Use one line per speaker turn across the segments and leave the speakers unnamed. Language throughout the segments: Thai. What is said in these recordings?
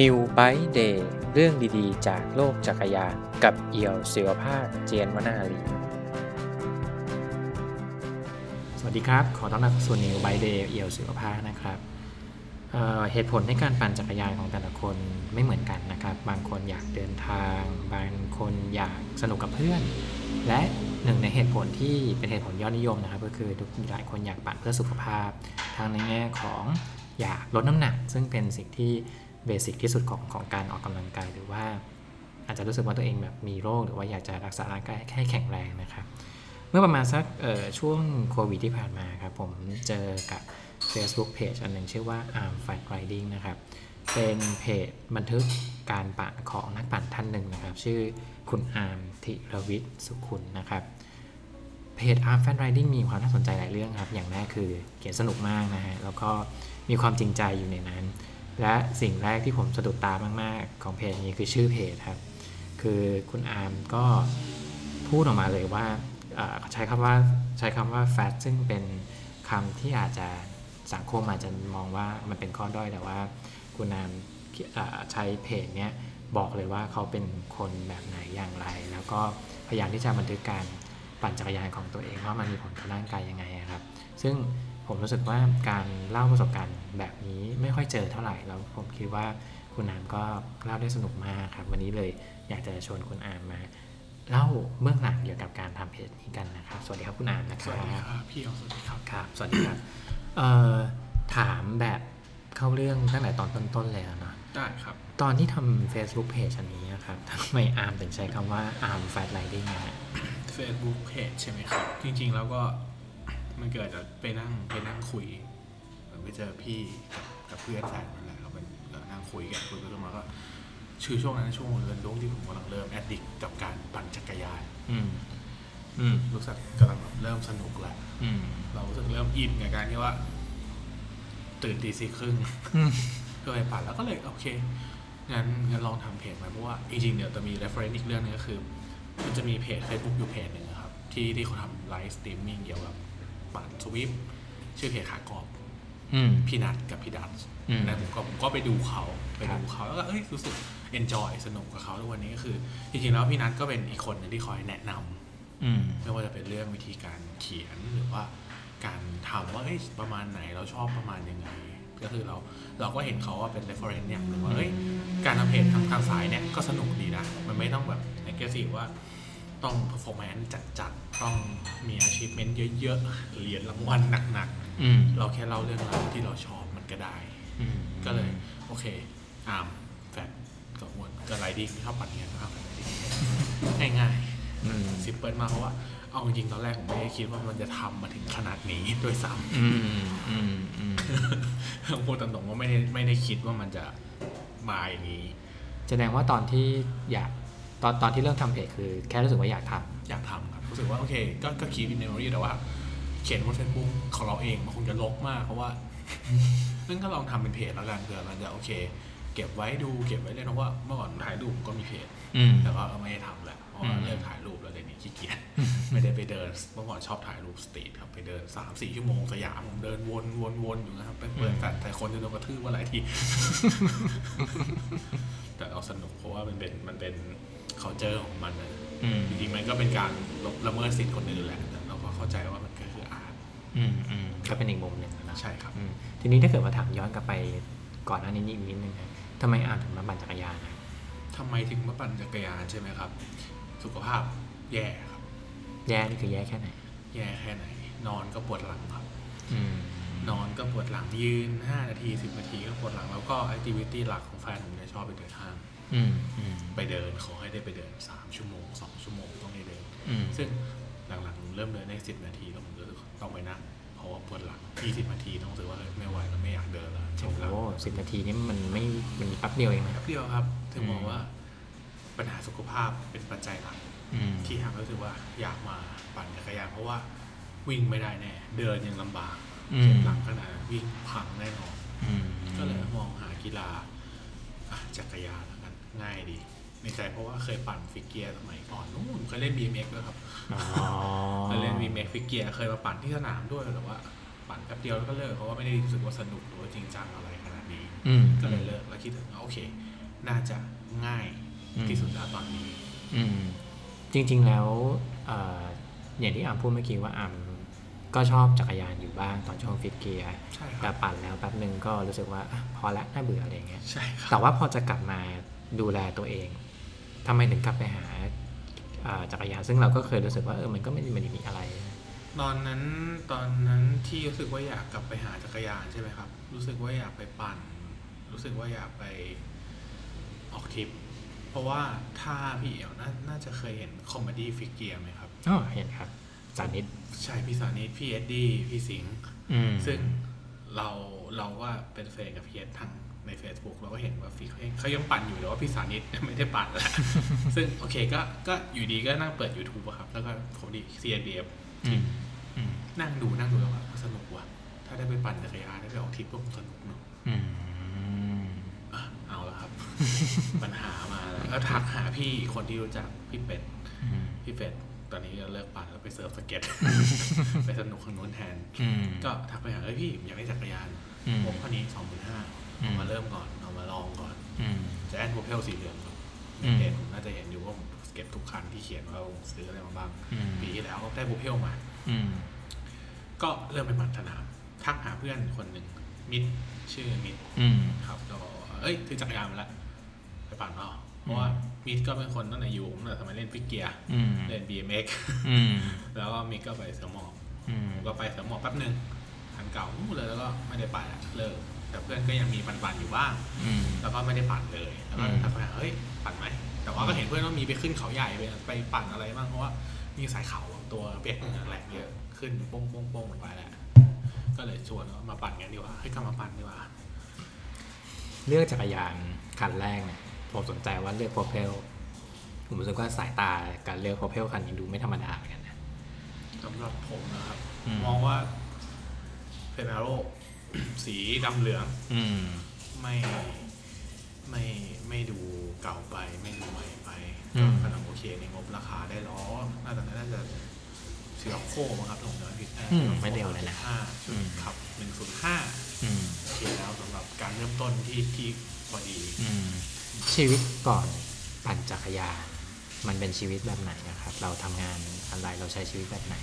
New Bike Day เรื่องดีๆ จากโลกจักรยานกับเอี่ยวศิวภาคเจียนวนาลี สวัสดีครับ ขอต้อนรับสู่ New Bike Day เอี่ยวศิวภาคนะครับเเหตุผลในการปั่นจักรยานของแต่ละคนไม่เหมือนกันนะครับ บางคนอยากเดินทาง บางคนอยากสนุกกับเพื่อน และหนึ่งในเหตุผลที่เป็นเหตุผลยอดนิยมนะครับ ก็คือทุกหลายคนอยากปั่นเพื่อสุขภาพทั้งในแง่ของอยากลดน้ำหนัก ซึ่งเป็นสิ่งที่ เบสิกที่สุดของของการออกกำลังกายหรือว่า อาจจะรู้สึกว่าตัวเองแบบมีโรค หรือว่าอยากจะรักษาร่างกายให้แข็งแรงนะครับ เมื่อประมาณสักช่วงโควิดที่ผ่านมาครับผมเจอกับ Facebook Page อันหนึ่งชื่อว่า Arm Fat Riding นะครับ เป็นเพจบันทึกการปั่นของนักปั่นท่านหนึ่งนะครับ ชื่อคุณอาร์มธิรวิทย์สุขุนนะครับเพจ Arm Fan Riding มีความน่าสนใจหลายเรื่องครับ อย่างแรกคือเขียนสนุกมากนะฮะ แล้วก็มีความจริงใจอยู่ในนั้น และสิ่งแรกที่ผมสะดุดตามาก ๆ ของเพจนี้คือชื่อเพจครับ คือคุณอาร์มก็พูดออกมาเลยว่าใช้คำว่าใช้คำว่า fat ซึ่งเป็นคำที่อาจจะสังคมอาจจะมองว่ามันเป็นข้อด้อยแต่ว่าคุณอาร์มใช้เพจเนี้ยบอกเลยว่าเขาเป็นคนแบบไหนอย่างไร แล้วก็พยายามที่จะบันทึกการปั่นจักรยานของตัวเองว่ามันมีผลกับร่างกายยังไงครับ ซึ่งผมรู้สึกว่าการเล่าประสบการณ์ แบบนี้ไม่ค่อยเจอเท่าไหร่แล้วผมคิดว่าคุณอามก็เล่าได้สนุกมากครับ วันนี้เลยอยากจะชวนคุณอามมาเล่าเบื้องหลังเกี่ยวกับการทำเพจนี้กันนะครับ สวัสดีครับคุณอามนะค
ส
รับ
วัสดีครับพี่เอาสวัสดีครับ
ครับ สวัสดีครับเอ่อถามแบบเข้าเรื่องตั้งแต่ตอนต้นๆเลยอะเนาะ
ได้ครับ
ตอนที่ทำ Facebook Page อันนี้นะครับทำไมอาร์มถึงใช้คำว่า Arm Fat Riding นะฮะ
Facebook Page ใช่ไหมครับ จริงๆแล้วก็มันเกิดจากไปนั่งไปนั่งคุย ไปเจอพี่กับกับเพื่อนแฟนนั่นแหละเราเป็นเรานั่งคุยกันคุยกันมาก็ชื่อช่วงนั้นช่วงเรียนรู้ที่ผมกำลังเริ่มแอดดิกกับการปั่นจักรยาน
อืมอืม
รู้สึกกำลังแบบเริ่มสนุกแล้ว
อืม
เรารู้สึกเริ่มอินกับการที่ว่า ตื่นตีสี่ครึ่ง
อืม
ก็เลยปั่นแล้วก็เลยโอเคงั้นงั้นลองทำเพจไหมเพราะว่าจริงๆเดี๋ยวจะมี reference อีกเรื่องหนึงก็คือ มันจะมีเพจ Facebook อยู่เพจหนึ่งอะครับ ที่ที่เขาทำ live streaming เกี่ยวกับปั่น Zwift ชื่อเพจขากรอบ
อืม
พี่นัทกับพี่ดัน
อืม
นะผมก็ผมก็ไปดูเขาไป
ครับ
ดูเขาแล้วก็เอ้ยรู้สึก enjoy สนุกกับเขาทุกวันนี้ก็คือจริงๆแล้วพี่นัทก็เป็นอีกคนหนึงที่คอยแนะนำ
อืม
ไม่ว่าจะเป็นเรื่องวิธีการเขียนหรือว่า การทำว่าเอ้ยประมาณไหนเราชอบประมาณยังไงก็คือเราเราก็เห็นเขาว่าเป็น reference อย่างหนึ่งว่าเอ้ยการทำเพจทางทางสายเนี่ยก็สนุกดีนะ มันไม่ต้องแบบ aggressive ว่าต้อง performance จัดๆ ต้องมี achievement เยอะๆ เหรียญรางวัลหนัก
อืม
ๆ เราแค่เล่าเรื่องราวที่เราชอบมันก็ได้
อืม
ก็เลย โอเคอาร์มแฟนกับอ้วนกับ riding ชอบปั่นเงี้ยนะครับง่ายๆ
อืม
simple มากเพราะว่าเอาจริงๆตอนแรกผมไม่ได้คิดว่ามันจะทำมาถึงขนาดนี้ด้วยซ้
อืมอืมอืมำ
พูดตรงๆว่าไม่ได้ไม่ได้คิดว่ามันจะมาอย่างนี้
แสดงว่าตอนที่อยากตอนตอนที่เริ่มทำเพจคือแค่รู้สึกว่าอยากท
อยากทำครับรู้สึกว่าโอเค ก็ก็คีบินเนอรี่แต่ว่า เขียนบนเฟซบุ๊กของเราเองมันคงจะลกมากเพราะว่านั่นก็ลองทำเป็นเพจแล้วกันเผื่อมันจะโอเค เก็บไว้ดูเก็บไว้เล่นเพราะว่าเมื่อก่อนถ่ายรูปผมก็มีเพจำ
อืม
แต่ว่าเออไม่ได้ทำแหละเพราะว่า
อืม
เลิกถ่ายรูปแล้วเดี๋ยวนี้ขี้เกียจไม่ได้ไปเดินเมื่อก่อนชอบถ่ายรูป street ครับไปเดินสามสี่ชั่วโมงสยามผมเดินวนวนวนอยู่นะครับไปเปิดแฟลชแต่คนจะโดนกระทืบว่าหลายทีแต่เราสนุกเพราะว่ามันเป็นมันเป็น culture ของมันนะ
อืม
จริงๆมันก็เป็นการละเมิดสิทธิ์คนอื่นแหละแต่เราก็เข้าใจว่ามันก็คื ออาร์ต
อืมอืมก็เป็นอีกมุมหนึ่งนะ
ใช่ครับ
อืมทีนี้ถ้าเกิดมาถามย้อนกลับไปก่อนหน้านี้นิดนิดนึงนะทำไมอาร์มถึงมาปั่นจักรยานนะ
ทำไมถึงมาปั่นจักรยานใช่ไหมครับ สุขภาพแย่ครับ
แย่นี่คือแย่แค่ไหน
แย่แค่ไหน นอนก็ปวดหลังครับ
อืม
นอนก็ปวดหลังยืน5นาที10นาทีก็ปวดหลังแล้วก็แอคทิวิตี้หลักของแฟนผมเนี่ยชอบไปเดินห้าง
อืมอืม
ไปเดินขอให้ได้ไปเดิน3ชั่วโมง2ชั่วโมงต้องได้เดิน
อืม
ซึ่งหลังๆเริ่มเดินได้10นาทีแล้วผมรู้สึกต้องไปนั่งเพ ราะว่าปวดหลัง20นาทีต้องรู้สึกว่าเฮ้ยไม่ไหวแล้วไม่อยากเดินแล้วเจ็บหลัง
โอ้สิบนาทีนี่มันไม่มันมีแป๊บเดียวเองนะ
แป๊บเดียวครับถึง
อืม
บอกว่า ปัญหาสุขภาพเป็นปัจจัยหลัก
อืม
ที่ทำให้รู้สึกว่าอยากมาปั่นจักรยานเพราะว่าวิ่งไม่ได้แน่ เดินยังลำบาก
อืม
เจ็บหลังขนาดนั้นวิ่งพังแน่นอน
อืม
ก็เลยมองหากีฬาอะจักรยานแล้วกันง่ายดี ในใจเพราะว่าเคยปั่น fixed gear สมัยก่อนนู้นเคยเล่น BMX ด้วยครับ
อ๋อ
เคยเล่น BMX ฟิกเกียร์เคยมาปั่นที่สนามด้วยแต่ว่าปั่นแป๊บเดียวแล้วก็เลิกเพราะว่าไม่ได้รู้สึกว่าสนุกหรือว่าจริงจังอะไรขนาดนี้
ออืม
ก็เลยเลิกแล้วคิดถึงว่าโอเค น่าจะง่าย
อืม
ที่สุดแล้วตอนนี้
อืมจริง ๆแล้วเอ่ออย่างที่อามพูดเมื่อกี้ว่าอามก็ชอบจักรยานอยู่บ้างตอนช่วงฟิตเกียร์
ใช่ค
แต่
รับ
ปั่นแล้วแป๊บหนึ่งก็รู้สึกว่าอะพอละน่าเบื่ออะไรเงี้ย
ใช่ค
แต่
รับ
ว่าพอจะกลับมาดูแลตัวเอง ทำไมถึงกลับไปหาเอ่อจักรยานซึ่งเราก็เคยรู้สึกว่าเออมันก็ไม่ได้มันมีอะไร
ตอนนั้นตอนนั้นที่รู้สึกว่าอยากกลับไปหาจักรยานใช่ไหมครับ รู้สึกว่าอยากไปปั่น รู้สึกว่าอยากไปออกทริป เพราะว่าถ้าพี่เอ๋วนาน่าจะเคยเห็น comedy fixed gear ไหมครับ
อ๋อเห็นครับสานิด
ใช่พี่สานิทพี่เอ็ดดี้พี่สิงห์
อืม
ซึ่งเราเราก็เป็น friend กับพี่เอ็ดทาง ใน Facebook เราก็เห็นว่าฟิกเขายังปั่นอยู่แต่ว่าพี่สานิทไม่ได้ปั่นแล้ว ซึ่งโอเคก็ก็อยู่ดีก็นั่งเปิด YouTube อะครับ แล้วก็ผมดี CNDF
อืมอืม
นั่งดูนั่งดูแล้วว่าสนุกว่ะ ถ้าได้ไปปั่นจักรยานได้ไปออกทริปก็คงสนุกเนอะ
อืม
อะเอาละครับ ปัญหามาแล้วแล้วทักหาพี่คนที่รู้จักพี่เป็ด
อืม
พี่เป็ดตอนนี้ก็เลิกปั่นแล้วไป surf skate ไปสนุกข้างนู้นแทน
อืม
ก็ทักไปหาเอ้ยพี่ผมอยากได้จักรยาน
อืม
งบเท่านี้สองหมื่นห้า
อืม
เอามาเริ่มก่อนเอามาลองก่อน
อืม
จะแอนโพเพลสีเหลืองครับ
อื
ใน
ม
เพจผมน่าจะเห็นอยู่ว่าผมเก็บทุกคันที่เขียนว่าผมซื้ออะไรมาบ้าง
อืม
ปีที่แล้วก็ได้โพเพลมา
อืม
ก็เริ่มไปปั่นสนามทักหาเพื่อนคนหนึ่งมิดชื่อมิด
อืม
ครับก็บอกว่าเอ้ยซื้อจักรยานมาแล้วไปปั่นเอาเพราะว่ามิดก็เป็นคนตั้งแต่อยู่ตั้งแต่สมัยเล่นฟิกเกียร์
อืม
เล่น BMX
อืม
แล้วก็มิดก็ไปเสือหมอบ
อืม
ผมก็ไปเสือหมอบแป๊บหนึ่งคันเก่านู่นเลยแล้วก็ไม่ได้ปั่นอะเลิก แต่เพื่อนก็ยังมีปั่นๆอยู่บ้าง
อืม
แล้วก็ไม่ได้ปั่นเลยแล้วก็
อืม
ทักไปหาเฮ้ยปั่นไหมแต่ว่าก็เห็นเพื่อนว่ามีไปขึ้นเขาใหญ่ไปไปปั่นอะไรบ้างเพราะว่ามีสายเขาตัวเปียกเนี่ยแรงเยอะขึ้นโป้งโป้งโป้งลงไปแหละก็เลยชวนว่ามาปั่นกันดีกว่าเฮ้ยกลับมาปั่นดีกว่า
เลือกจักรยานคันแรกเนี่ยผมสนใจว่าเลือกโปรเพลผมรู้สึกว่าสายตาการเลือกโปรเพลคันนี้ดูไม่ธรรมดาเหมือนกันนะ
สำหรับผมนะครับ
อืม
มองว่าเฟนาโร สีดำเหลือง
อืม
ไม่ไม่ไม่ดูเก่าไปไม่ดูใหม่ไป
อื
ก็
ม
กำลังโอเคในงบราคาได้ล้อน่าจะน่าจะเสือโค้มั้งครับผมจำไม่ผิด
อืมไม่เร็วเลยนะ
ห้าชุด
อืม
ขับหนึ่งศูนย์ห้า
อืม
โอเคแล้วสำหรับการเริ่มต้นที่ที่พอดี
อืม ชีวิตก่อนปั่นจักรยาน มันเป็นชีวิตแบบไหนนะครับ เราทำงานอะไรเราใช้ชีวิตแบบไหน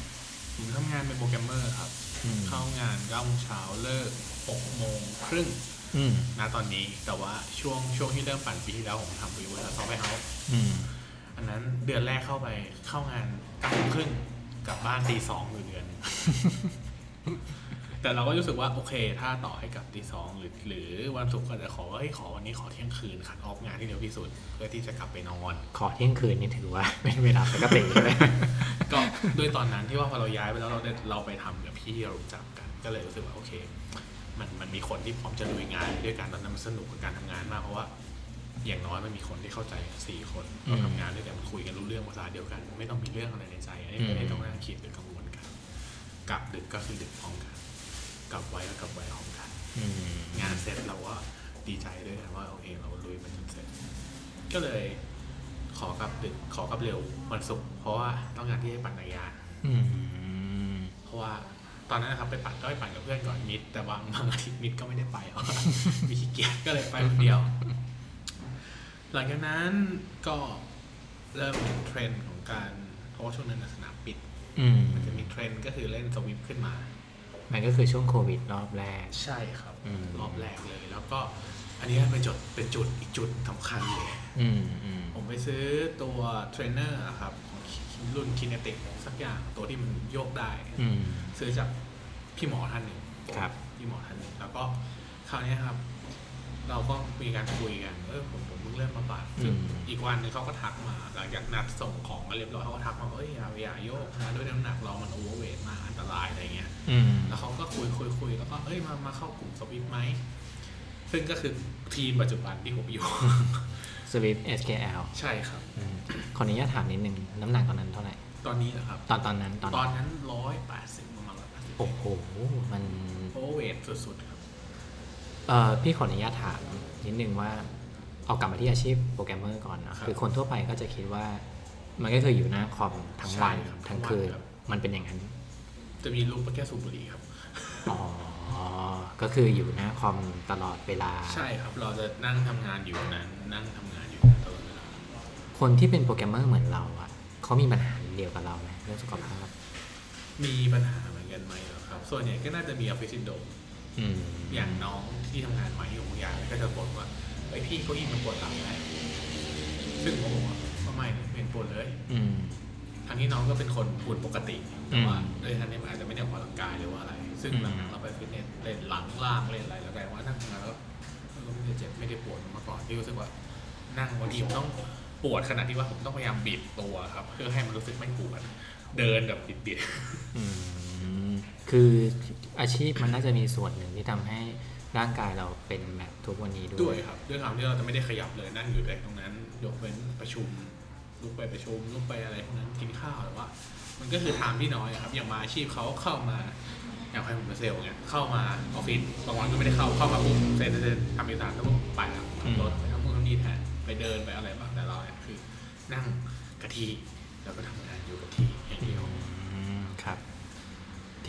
ผมทำงานเป็นโปรแกรมเมอร์ครับ
อืม
เข้างาน9โมงเช้าเลิก6โมงครึ่ง
อืม
ณตอนนี้แต่ว่าช่วงช่วงที่เริ่มปั่นปีที่แล้วผมทำวิวแล้ว software house
อืม
อันนั้นเดือนแรกเข้าไปเข้างานเก้าโมงครึ่งกลับบ้านตีสองอยู่เดือน แต่เราก็รู้สึกว่าโอเค ถ้าต่อให้กลับตีสองหรือหรือวันศุกร์ก็จะขอว่าเฮ้ยขอวันนี้ขอเที่ยงคืน cut off งานที่เร็วที่สุด เพื่อที่จะกลับไปนอน
ขอเที่ยงคืนนี่ถือว่าเป็นเวลาปกติเลย
ก็ด้วยตอนนั้นที่ว่าพอเราย้ายไปแล้วเราได้เราไปทำกับพี่ที่เรารู้จักกันก็เลยรู้สึกว่าโอเค มันมันมีคนที่พร้อมจะลุยงานด้วยกันตอนนั้นมันสนุกกับการทำงานมากเพราะว่าอย่างน้อยมันมีคนที่เข้าใจสี่คน
อืม
เราทำงานด้วยกันคุยกันรู้เรื่องภาษาเดียวกัน ไม่ต้องมีเรื่องอะไรในใจไม่
อืม
ไม่ต้องนั่งคิดหรือกังวลกันกลับดึกก็คือดึกพร้อมกัน กลับไวก็กลับไวพร้อมกัน
อืม
งานเสร็จเราก็ดีใจด้วยกันว่าโอเคเราลุยมันจนเสร็จ ก็เลยขอกลับดึกขอกลับเร็ววันศุกร์เพราะว่าต้องการที่จะปั่นจักรยาน
อืม
เพราะว่าตอนนั้นนะครับไปปั่นก็ไปปั่นกับเพื่อนก่อนมิด แต่บางบางอาทิตย์มิดก็ไม่ได้ไปเพราะว่ามีขี้เกียจก็เลยไปคนเดียว หลังจากนั้นก็เริ่มเห็นเทรนด์ของการเพราะว่าช่วงนั้นนะสนามปิด
อืม
มันจะมีเทรนด์ก็คือเล่นสวิปขึ้นมา
มันก็คือช่วงโควิดรอบแรก
ใช่ครับ
อืม
รอบแรกเลย แล้วก็อันนี้เป็นจุดเป็นจุดอีกจุดสำคัญเลย
อืมอืม
ผมไปซื้อตัวเทรนเนอร์อะครับของรุ่น Kinetic สักอย่างตัวที่มันโยกได้
อืม
ซื้อจากพี่หมอท่านหนึ่ง
ครับ
พี่หมอท่านหนึ่งแล้วก็คราวนี้ครับ เราก็มีการคุยกันเออผมผมเพิ่งเริ่มมาปั่นซึ่งอีกวันหนึงเขาก็ทักมา หลังจากนัดส่งของมาเรียบร้อยเขาก็ทักมาว่าเอ้ยอย่าอย่าโยกนะด้วยน้ำหนักเรามัน overweight มากอันตรายอะไรเงี้ย
อืม
แล้วเขาก็คุยคุยคุยแล้วก็เอ้ยมามาเข้ากลุ่ม Zwift ไหมซึ่งก็คือทีมปัจจุบันที่ผมอยู่
สวิฟ SKL
ใช่ครับ
อืมขออนุญาตถามนิดนึงน้ำหนักตอนนั้นเท่าไหร่
ตอนนี้นะครับ
ตอนตอนนั้นตอน
ตอนนั้นร้อยแปดสิบประมาณร้อยแปดสิบ
โอ้โห มัน
โอเวอร์เวทสุดๆครับ
เอ่อพี่ขออนุญาตถามนิดนึงว่า เอากลับมาที่อาชีพโปรแกรมเมอร์ก่อนนะครับคือคนทั่วไปก็จะคิดว่า มันก็คืออยู่หน้าคอมทั้งวัน
ใช่ครับ
ทั้งคืน
ทั้งวันครับ
มันเป็นอย่างนั้น
จะมีรูปแค่สูบบุหรี่ครับ
อ๋อก็คืออยู่หน้าคอมตลอดเวลา
ใช่ครับเราจะนั่งทำงานอยู่นั้นนั่งทำงานอยู่นั้นตลอดเวลา
คนที่เป็นโปรแกรมเมอร์เหมือนเราอะเขามีปัญหาเดียวกับเราไหมเรื่องสุขภาพ
มีปัญหาเหมือนกันไหมเหรอครับ ส่วนใหญ่ก็น่าจะมีออฟฟิศซินโดรม
อืม
อย่างน้องที่ทำงานใหม่อยู่บางอย่างก็จะบ่นว่า ไอ้พี่เก้าอี้มันปวดหลังไหมซึ่งผมบอกว่าไม่ไม่เป็นปวดเลย
อืม
ทั้งที่น้องก็เป็นคนหุ่นปกติแต่ว่า
อืม
ด้วยท่านนี้มันอาจจะไม่ได้ออกกำลังกายหรือว่าอะไร ซึ่ง
อืม
หลังๆเราไปฟิตเนสเล่นหลังล่างเล่นอะไรแล้วกลายว่านั่งทำงานแล้วเออไม่ได้เจ็บไม่ได้ปวดเหมือนเมื่อก่อนที่รู้สึกว่า นั่งวันทีผมต้องปวดขนาดที่ว่าผมต้องพยายามบีบตัวครับ เพื่อให้มันรู้สึกไม่ปวดเดินแบบบิด
อืมคืออาชีพมันน่าจะมีส่วนหนึ่งที่ทำให้ ร่างกายเราเป็นแบบทุกวันนี้
ๆ
ด้
ด้
ว
วยยครับด้วยความที่เราจะไม่ได้ขยับเลยนั่งอยู่แต่ตรงนั้น ยกเว้นประชุมลุกไปประชุมลุกไปอะไรพวกนั้นกินข้าวแต่ว่า มันก็คือไทม์ที่น้อยอะครับอย่างมาอาชีพเขาเข้ามาอย่างใครผมเป็นเซลล์เนี่ยเข้ามาออฟฟิศบางวันก็ไม่ได้เข้าเข้ามาปุ๊บเสร็จเสร็จทำเอกสารแล้วปุ๊บไปแล้วขับรถไปทำนู่นทำนี่แทนไปเดินไปอะไรบ้างแต่เราเนี่ยคือนั่งกะทีแล้วก็ทำงานอยู่กับที่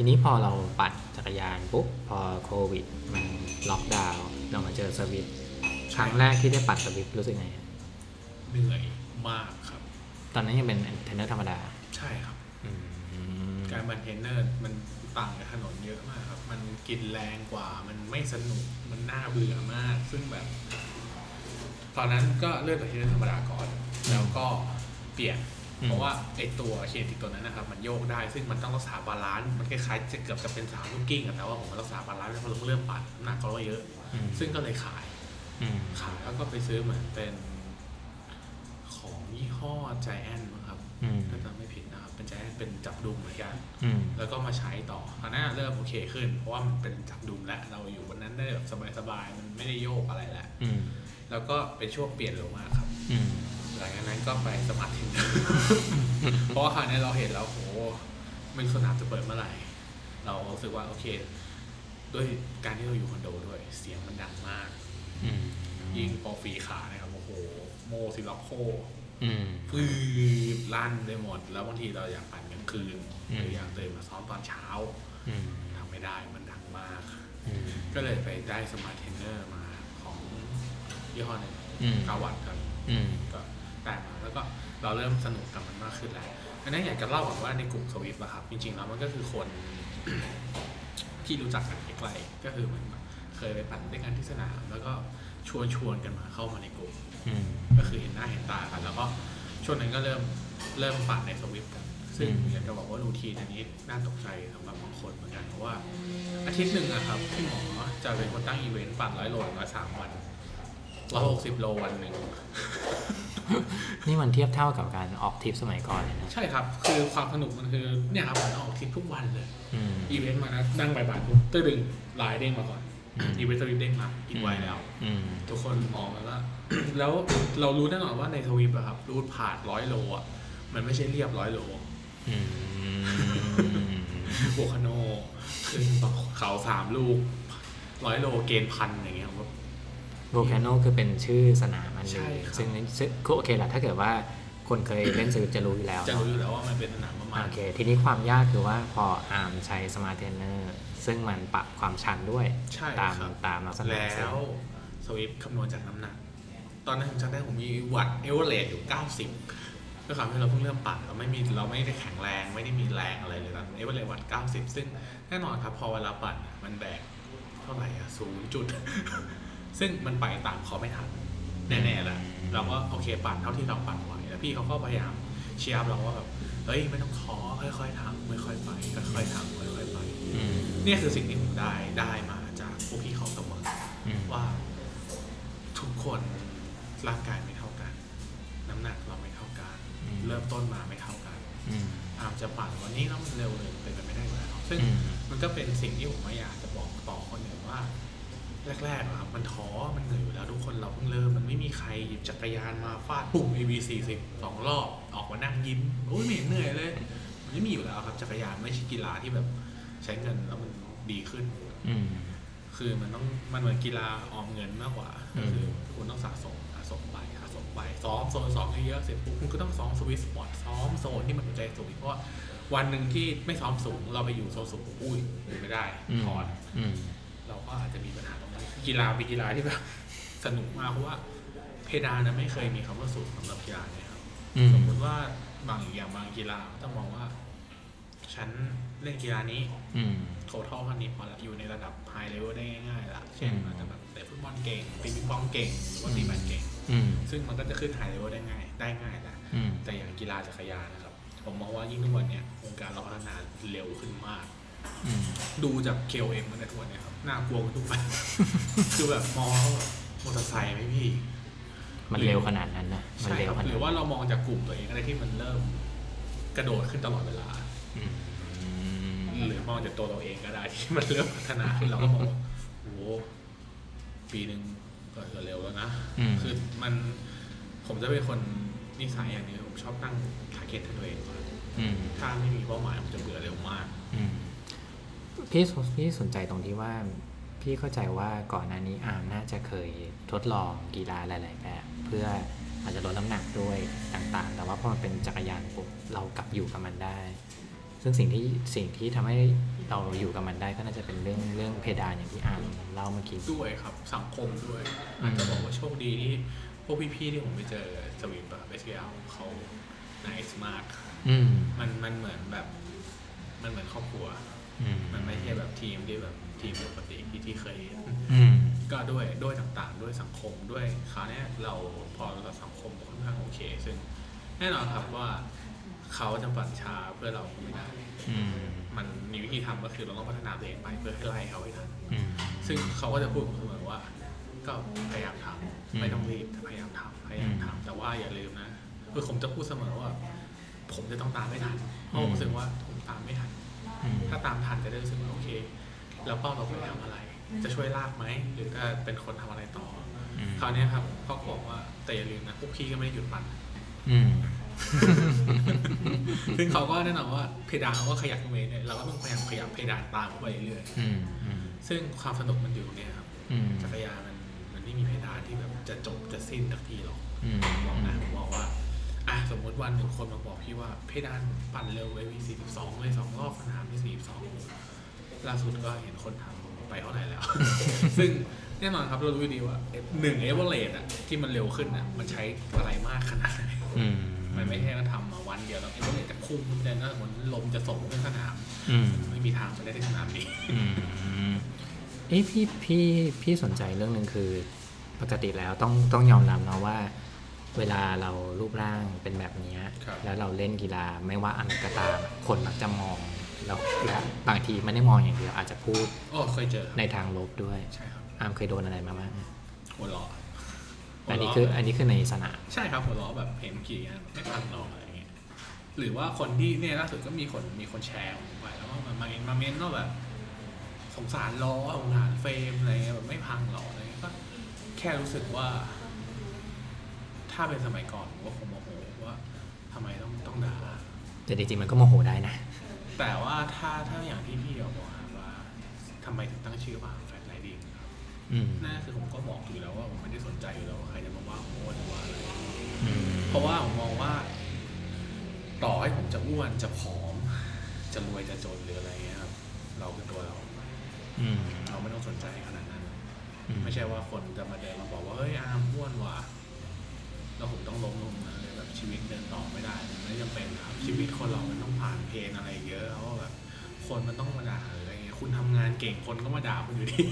ทีนี้พอเราปั่นจักรยานปุ๊บพอโควิดมันล็อกดาวน์เรามาเจอสวิตช์ครั้งแรกที่ได้ปั่นสวิตช์รู้สึกไงฮะ
เหนื่อยมากครับ
ตอนนั้นยังเป็นเทรนเนอร์ธรรมดา
ใช่ครับ
อืม
การบนเทนเนอร์มันต่างกับถนนเยอะมากครับ มันกินแรงกว่า มันไม่สนุก มันน่าเบื่อมาก ซึ่งแบบ ตอนนั้นก็เลือกแต่ที่ธรรมดาก่อน แล้วก็เปลี่ยน เพราะว่าไอตัว Kinetic ตัวนั้นนะครับมันโยกได้ ซึ่งมันต้องรักษา balance มันคล้ายๆจะเกือบจะเป็นสามลูกกลิ้งอะแต่ว่าผมรักษา balance แล้วพอเริ่มปั่นน้ำหนักก็เยอะ
อืม
ซึ่งก็เลยขาย
อืม
ขายแล้วก็ไปซื้อเหมือนเป็นของยี่ห้อใจแอนมั้งครับ
อืม
ถ้าจำไม่ผิดนะครับเป็นใจแอนเป็นจับดุมเหมือนกัน
อืม
แล้วก็มาใช้ต่อตอนนั้นเริ่มโอเคขึ้น เพราะว่ามันเป็นจับดุมแล้วเราอยู่บนนั้นได้แบบสบายๆมันไม่ได้โยกอะไรแล้ว
อืม
แล้วก็เป็นช่วงเปลี่ยนเร็วมากครับ
อืม
หลังจากนั้นก็ไปสมัครทินเพราะว่าคราวนี้เราเห็นแล้วโหไม่รู้สนามจะเปิดเมื่อไหร่ เรารู้สึกว่าโอเค ด้วยการที่เราอยู่คอนโดด้วย เสียงมันดังมาก
อืม
ยิ่งพอฟรีขานะครับโอ้โห โมซิล็อกโค
อืม
ฟืบลั่นไปหมด แล้วบางทีเราอยากปั่นกลางคืน
อืม
หรืออยากตื่นมาซ้อมตอนเช้า
อืม
ทำไม่ได้มันดังมาก
อืม
ก็เลยไปได้ smart trainer มาของยี่ห้อหนึ่ง
อืม
Gravat ครับ
อืม
ก็ ได้มาแล้วก็เราเริ่มสนุกกับมันมากขึ้นแล้วอันนี้นอยากจะเล่าก่อนว่าในกลุ่มสวิฟอะครับ จริงๆแล้วมันก็คือคนที่รู้จักกันใกล้ๆก็คือเหมือนแบบเคยไปปั่นด้วยกันที่สนาม แล้วก็ชวนชวนๆกันมาเข้ามาในกลุ่ม
อืม
ก็คือเห็นหน้าเห็นตากัน แล้วก็ช่วงนั้นก็เริ่มเริ่มปั่นในสวิฟกัน ซึ่ง
อืม
อยากจะบอกว่ารูทีนอันนี้น่าตกใจสำหรับบางคนเหมือนกันเพราะว่าอาทิตย์หนึ่งอะครับพี่หมอจะเป็นคนตั้งอีเวนต์ปั่นร้อยโลร้อยสามวัน ร้อยหกสิบโลวันหนึ่ง
นี่มันเทียบเท่ากับการออกทริปสมัยก่อนเลยนะ
ใช่ครับ คือความสนุกมันคือเนี่ยครับมันออกทริปทุกวันเลย
อืม
อีเวนต์มานะนั่งบ่ายๆปุ๊บตื้อดึงไลน์เด้งมาก่อน
อืม
อีเวนต์ทวิตเด้งมาอีกไว้แล้ว
อืม
ทุกคนมองแล้วแล้วเรารู้แน่นอนว่าในทวิตอะครับ route ผ่านร้อยโลอะมันไม่ใช่เรียบร้อยโล
อืม
Volcanoขึ้นเขาสามลูกร้อยโล gain พันอย่างเงี้ยผมว่า
Volcano คือเป็นชื่อสนามอันหนึ
ใช่ครับ
ซึ่งซึ่งก็โอเคแหละถ้าเกิดว่าคนเคยเล่น Zwift จะรู้อยู่แล้ว
จะ
เนอะ
รู้อยู่แล้วว่ามันเป็นสนามประมาณ
โอเค ทีนี้ความยากคือว่าพออาร์มใช้ smart trainer ซึ่งมันปรับความชันด้วย
ใช่
ตาม
ครับ
ตามลักษณะ
แล้ว ซึ่ง Zwift คำนวณจากน้ำหนัก ตอนนั้นผมจำได้ผมมี watt average อยู่ 90ด้วยความที่เราเพิ่งเริ่มปั่นเราไม่มีเราไม่ได้แข็งแรงไม่ได้มีแรงอะไรเลยตอน average watt 90 ซึ่งแน่นอนครับพอเวลาปั่นอะมันแบกเท่าไหร่อะศูนย์จุด ซึ่งมันไปตามเขาไม่ทันแน่ๆแหละเราก็โอเคปั่นเท่าที่เราปั่นไหวแล้วพี่เขาก็พยายามเชียร์เราว่าแบบเฮ้ยไม่ต้องท้อค่อยๆทำค่อยๆไปค่อยๆทำค่อยๆไป
อืม
เนี่ยคือสิ่งที่ผมได้ได้มาจากพวกพี่เขาเสมอ
อืม
ว่าทุกคนร่างกายไม่เท่ากัน น้ำหนักเราไม่เท่ากัน เริ่มต้นมาไม่เท่ากัน
อืม
อาจจะปั่นวันนี้แล้วมันเร็วเลยเป็นไปไม่ได้อยู่แล้วซึ่ง
อืม
มันก็เป็นสิ่งที่ผมไม่อยากจะบอกต่อคนอื่นว่า แรกๆอะครับมันท้อมันเหนื่อยอยู่แล้วทุกคนเราเพิ่งเริ่มมันไม่มีใครหยิบจักรยานมาฟาดปุ่ม AB 40สองรอบออกมานั่งยิ้มโอ้ยไม่เห็นเหนื่อยเลย มันไม่มีอยู่แล้วครับจักรยานไม่ใช่กีฬาที่แบบใช้เงินแล้วมันดีขึ้น
อืม
คือมันต้องมันเหมือนกีฬาออมเงินมากกว่า
อืม
คือคุณต้องสะสมสะสมไปสะสมไปซ้อมโซนสองเยอะๆเสร็จปุ๊บคุณก็ต้องซ้อม sweet spot ซ้อมโซนที่มันหัวใจสูงเพราะว่าวันหนึ่งที่ไม่ซ้อมสูงเราไปอยู่โซนสูงอุ้ยอยู่ไม่ได้
อืม
ถอน
อืม
เราก็อาจจะมีปัญหาตรงนั้น กีฬาเป็นกีฬาที่แบบสนุกมากเพราะว่าเพดานนะไม่เคยมีคำว่าสูงสำหรับกีฬาเนี่ยครับ
อืม
สมมติว่าบางอย่างบางกีฬาต้องมองว่า ฉันเล่นกีฬานี้
อืม
โทเท่าเท่านี้พอละอยู่ในระดับไฮเลเวลได้ง่ายๆละเช่น
อืม
อาจจะแบบเตะฟุตบอลเก่งตีปิงปองเก่งหรือว่าตีแบดเก่ง
อืม
ซึ่งมันก็จะขึ้นไฮเลเวลได้ง่าย ได้ง่ายแหละ
อืม
แต่อย่างกีฬาจักรยานนะครับ ผมมองว่ายิ่งทุกวันเนี้ยวงการเราพัฒนาเร็วขึ้นมาก
อืม
ดูจาก KOM มาในทุกวันเนี้ยครับ น่ากลัวกันทุกวันคือแบบมองแล้วแบบมอเตอร์ไซค์ไหมพี่
มันเร็วขนาดนั้นนะมัน
ใช่
เร็
ควรับ
ขนาด
หรือว่าเรามองจากกลุ่มตัวเองอะไรที่มันเริ่มกระโดดขึ้นตลอดเวลา
อืม
หรือมองจากตัวเราเองก็ได้ที่มันเริ่มพัฒนาขึ้นเราก็มองว่าโอ้โหปีหนึ่งก็เร็วแล้วนะ
อืม
คือมันผมจะเป็นคนนิสัยอย่างหนึ่งผมชอบตั้ง target ให้ตัวเองก่อน
อืม
ถ้าไม่มีเป้าหมายผมจะเบื่อเร็วมาก
อืม พี่ส- พี่สนใจตรงที่ว่าพี่เข้าใจว่าก่อนหน้านี้อาร์มน่าจะเคยทดลองกีฬาหลาย ๆ แบบ เพื่ออาจจะลดน้ำหนักด้วยต่างๆ แต่ว่าพอมันเป็นจักรยานปุ๊บเรากลับอยู่กับมันได้ ซึ่งสิ่งที่สิ่งที่ทำให้เราอยู่กับมันได้ก็น่าจะเป็นเรื่องเรื่องเพดานอย่างที่อาร์มเล่าเมื่อกี้
ด้วยครับสังคมด้วย
อืม
อาจจะบอกว่าโชคดีที่พวกพี่ๆที่ผมไปเจอสวิมแบบเอสเเขาไนส์มาก
อืม
มันมันเหมือนแบบมันเหมือนครอบครัว
อื ม
มันไม่ใช่แบบทีมที่แบบทีมปกติที่ที่เคยเห็น
อืม
ก็ด้วยด้วยต่างๆ ด้วยสังคมด้วยคราวเนี้ยเราพอเราสังคมค่อนข้างโอเค ซึ่งแน่นอนครับว่าเขาจะปั่นช้าเพื่อเราก็ไม่ได้
อืม
มันมีวิธีทำก็คือเราต้องพัฒนาตัวเองไปเพื่อให้ไล่เขาให้ทัน
อืม
ซึ่งเขาก็จะพูดกับผมเสมอว่า ก็พยายามท
อืมำ
ไม่ต้องรีบแต่พยายามทำพยายามทำแต่ว่าอย่าลืมนะคือผมจะพูดเสมอว่า ผมจะต้องตามไม่ทันเพราะผมรู้สึกว่าผมตามไม่ทัน
อืม
ถ้าตามทันจะได้รู้สึกว่าโอเค แล้วเป้าเราไปทำอะไร จะช่วยลากไหม หรือจะเป็นคนทำอะไรต่อ
อืม
คราวเนี้ยครับเขาก็บอกว่าแต่อย่าลืมนะพวกพี่ก็ไม่ได้หยุดปั่น
อืม
ซึ่งเขาก็แน่นอนว่าเพดานเขาก็ขยับขึ้นไปเรื่อยเราก็ต้องพยายามขยับเพดานตามเข้าไปเรื่อย
อืมอืม
ๆซึ่งความสนุกมันอยู่ตรงเนี้ยครับ
อืม
จักรยานมันมันไม่มีเพดานที่แบบจะจบจะสิ้นสักทีหรอก
อืม
บอกนะผมบอกว่า อะสมมติวันหนึ่งคนมาบอกพี่ว่าเพดานปั่นเร็วไว้วีสี่สิบสองเลยสองรอบสนามมีสี่สิบสองล่าสุดก็เห็นคนทำไปเท่าไหร่แล้ว ซึ่งแน่นอนครับเรารู้ดีว่าหนึ่งเอเวอเรสอะที่มันเร็วขึ้นอะมันใช้อะไรมากขนาดไหน
อืม
มันไม่ใช่ว่าทำมาวันเดียวแล้วเอเวอเรสจะพุ่งขึ้นได้นะเหมือนลมจะส่งขึ้นสนาม
อืม
ไม่มีทางไปได้ที่สนามนี้
อืมเอ้ยพี่พี่พี่สนใจเรื่องหนึ่งคือ ปกติแล้วต้องต้องยอมรับนะว่า เวลาเรารูปร่างเป็นแบบเนี้ย
ครับ
แล้วเราเล่นกีฬาไม่ว่าอันไหนก็ตามคนมักจะมองแล้วและบางทีไม่ได้มองอย่างเดียวอาจจะพูด
โอ้เคยเจอ
ในทางลบด้วย
ใช่ครับ
อาร์มเคยโดนอะไรมาบ้าง
หัวเราะ
อันนี้คืออันนี้คือในสนาม
ใช่ครับหัวเราะแบบเห็นขี่กันไม่ทันหรอกอะไรเงี้ยหรือว่าคนที่เนี่ยล่าสุดก็มีคนมีคนแชร์ผมไปแล้วก็มามามาเม้นว่าแบบสงสารล้อสงสารเฟรมอะไรเงี้ยแบบไม่พังหรอกอะไรเงี้ยก็แค่รู้สึกว่า ถ้าเป็นสมัยก่อนผมก็คงโมโหว่าทำไมต้องต้องด่า
แต่จริงๆมันก็โมโหได้นะ
แต่ว่าถ้าถ้าอย่างที่พี่บอกว่าทำไมถึงตั้งชื่อว่าแฟนไลดิ้งครับ
อืม
นั่นคือผมก็บอกอยู่แล้วว่าผมไม่ได้สนใจอยู่แล้วว่าใครจะมาว่าผมอ้วนหรือว่าอะไร
อืม
เพราะว่าผมมองว่า ต่อให้ผมจะอ้วนจะผอม จะรวยจะจนหรืออะไรเงี้ยครับเราคือตัวเรา
อืม
เราไม่ต้องสนใจขนาดนั้น
อืม
ไม่ใช่ว่าคนจะมาเดินมาบอกว่าเฮ้ยอาร์มอ้วนว่ะ แล้วผมต้องล้มลงมาเลยแบบชีวิตเดินต่อไม่ได้มันไม่จำเป็นครับชีวิตคนเรามันต้องผ่านเพลนอะไรเยอะเพราะว่าแบบคนมันต้องมาด่าหรืออะไรเงี้ยคุณทำงานเก่งคนก็มาด่าคุณอยู่ดี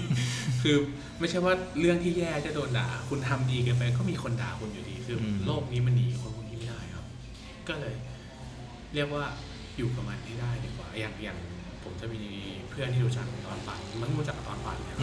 คือไม่ใช่ว่าเรื่องที่แย่จะโดนด่า คุณทำดีกินไปก็มีคนด่าคุณอยู่ดี คือ โลกนี้มันหนีคนพวกนี้ไม่ได้ครับ ก็เลย เรียกว่าอยู่กับมันให้ได้ดีกว่าอย่างอย่างผมจะมีเพื่อนที่รู้จักตอนปั่นมันรู้จักตอนปั่นเนี่ย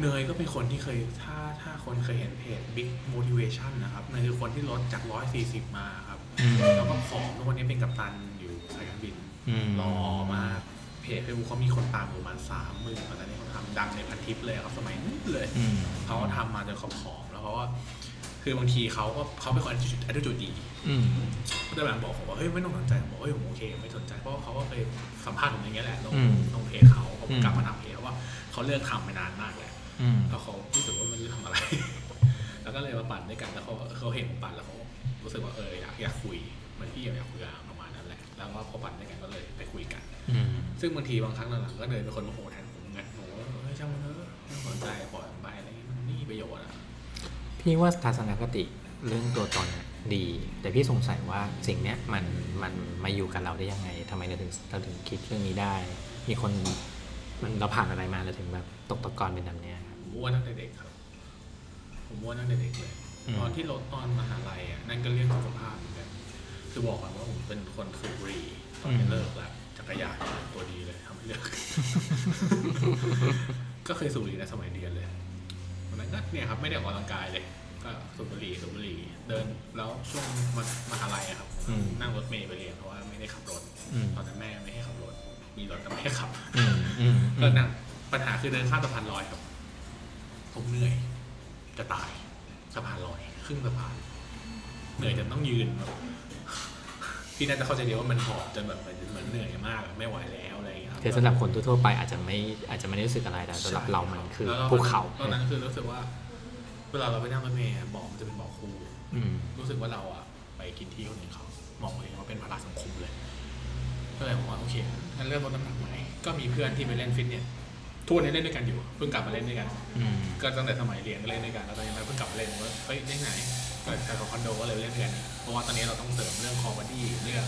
เนยก็เป็นคนที่เคยถ้าถ้าคนเคยเห็นเพจ Big Motivation นะครับเนยคือคนที่ลดจาก 140 มาครับ
อืม
แล้วก็ผอมทุกวันนี้เป็นกัปตันอยู่สายการบิน
อืม
หล่อมากเพจเฟซบุ๊กเขามีคนตามอยู่ประมาณสามหมื่นตอนนี้เขาทำดังในพันทิปเลยครับสมัยนู้นเลย
อืม
เขาก็ทำมาจนเขาผอมแล้วเขาก็คือบางทีเขาก็เขาเป็นคนอัตจุดดี
อืม
แต่แบบบอกผมว่าเฮ้ยไม่ต้องสนใจผมบอกเฮ้ยผมโอเค ไม่สนใจเพราะว่าเขาก็เคยสัมภาษณ์ผมอย่างเงี้ยแหละลง
อืม
ลงเพจเขาผม
อืม
กลับมาทำเพจว่าเขาเลิกทำไปนานมากแล้ว
อืม
แล้วเขารู้สึกว่าไม่รู้จะทำอะไร แล้วก็เลยมาปั่นด้วยกันแล้วเขาเขาเห็นผมปั่นแล้วเขารู้สึกว่าเอออยากอยากคุยเหมันพี่อยากคุยกับประมาณนั้นแหละ แล้วก็พอปั่นด้วยกันก็เลยไปคุยกัน
อืม
ซึ่งบางทีบางครั้งหลังๆก็เดินเป็นคนโมโหแทนผมไงโมโหว่าเฮ้ยช่างมันเถอะนใจปล่อยมันไปอะไรเงี้ยมันไม่มีประโยชน์อะ
พี่ว่าทัศนคติเรื่องตัวตนน่ะดี แต่พี่สงสัยว่าสิ่งเนี้ยมันมันมาอยู่กับเราได้ยังไงทำไมเราถึงเราถึงคิดเรื่องนี้ได้ มีคน มันเราผ่านอะไรมาเราถึงแบบตกตะกอนเป็นแบบเนี้ยครับ
ผมอ้วนตั้งแต่เด็กครับ ผมอ้วนตั้งแต่เด็กเลย
อืม
ตอนที่ลดตอนมหาลัยอะนั่นก็เรื่องสุขภาพเหมือนกันคือบอกก่อนว่าผมเป็นคนสูบบุหรี่ตอนนี้เลิกแล้วจักรยานตัวดีเลยทำให้เลิก ก็เคยสูบบุหรี่ในสมัยเรียนเลยวันนั้นก็เนี่ยครับไม่ได้ออกกำลังกายเลย ก็สูบบุหรี่สูบบุหรี่เดินแล้วช่วงมมหาลัยอะครับ
อืม
นั่งรถเมล์ไปเรียนเพราะว่าไม่ได้ขับรถ
อืม
ตอนนั้นแม่ไม่ให้ขับรถ มีรถแต่ไม่ให้ขับ
อืมอืม
ก็นั่งปัญหาคือเดินข้ามสะพานลอยครับ ผมเหนื่อย จะตายสะพานลอยครึ่งสะพาน เหนื่อยจนต้องยืนแบบพี่น่าจะเข้าใจดีว่ามันหอบจนแบบเหมือนเหนื่อยมากอะไม่ไหวแล้วอะไรอย่างเงี้ยครับ
แต่สำหรับคนทั่วๆไปอาจจะไม่อาจจะไม่ได้รู้สึกอะไรแต่สำหรับเรามันคือ
แล้ว
ภูเขา
ตอนนั้นคือรู้สึกว่า เวลาเราไปนั่งรถเมล์อะบอกมันจะเป็นบอกครู
อืม
รู้สึกว่าเราอะไปกินที่คนอื่นเขามองตัวเองว่าเป็นภาระสังคมเลย ก็เลยบอกว่าโอเค งั้นเริ่มลดน้ำหนักใหม่ก็มีเพื่อนที่ไปเล่นฟิตเนสทุกวันนี้เล่นด้วยกันอยู่เพิ่งกลับมาเล่นด้วยกัน
อืม
ก็ตั้งแต่สมัยเรียนก็เล่นด้วยกันแล้วตอนนี้เราเพิ่งกลับมาเล่นว่าเฮ้ยเล่นไหนก็แต่ของคอนโดก็เลยเล่นด้วยกันเพราะว่าตอนนี้เราต้องเสริมเรื่อง core body เรื่อง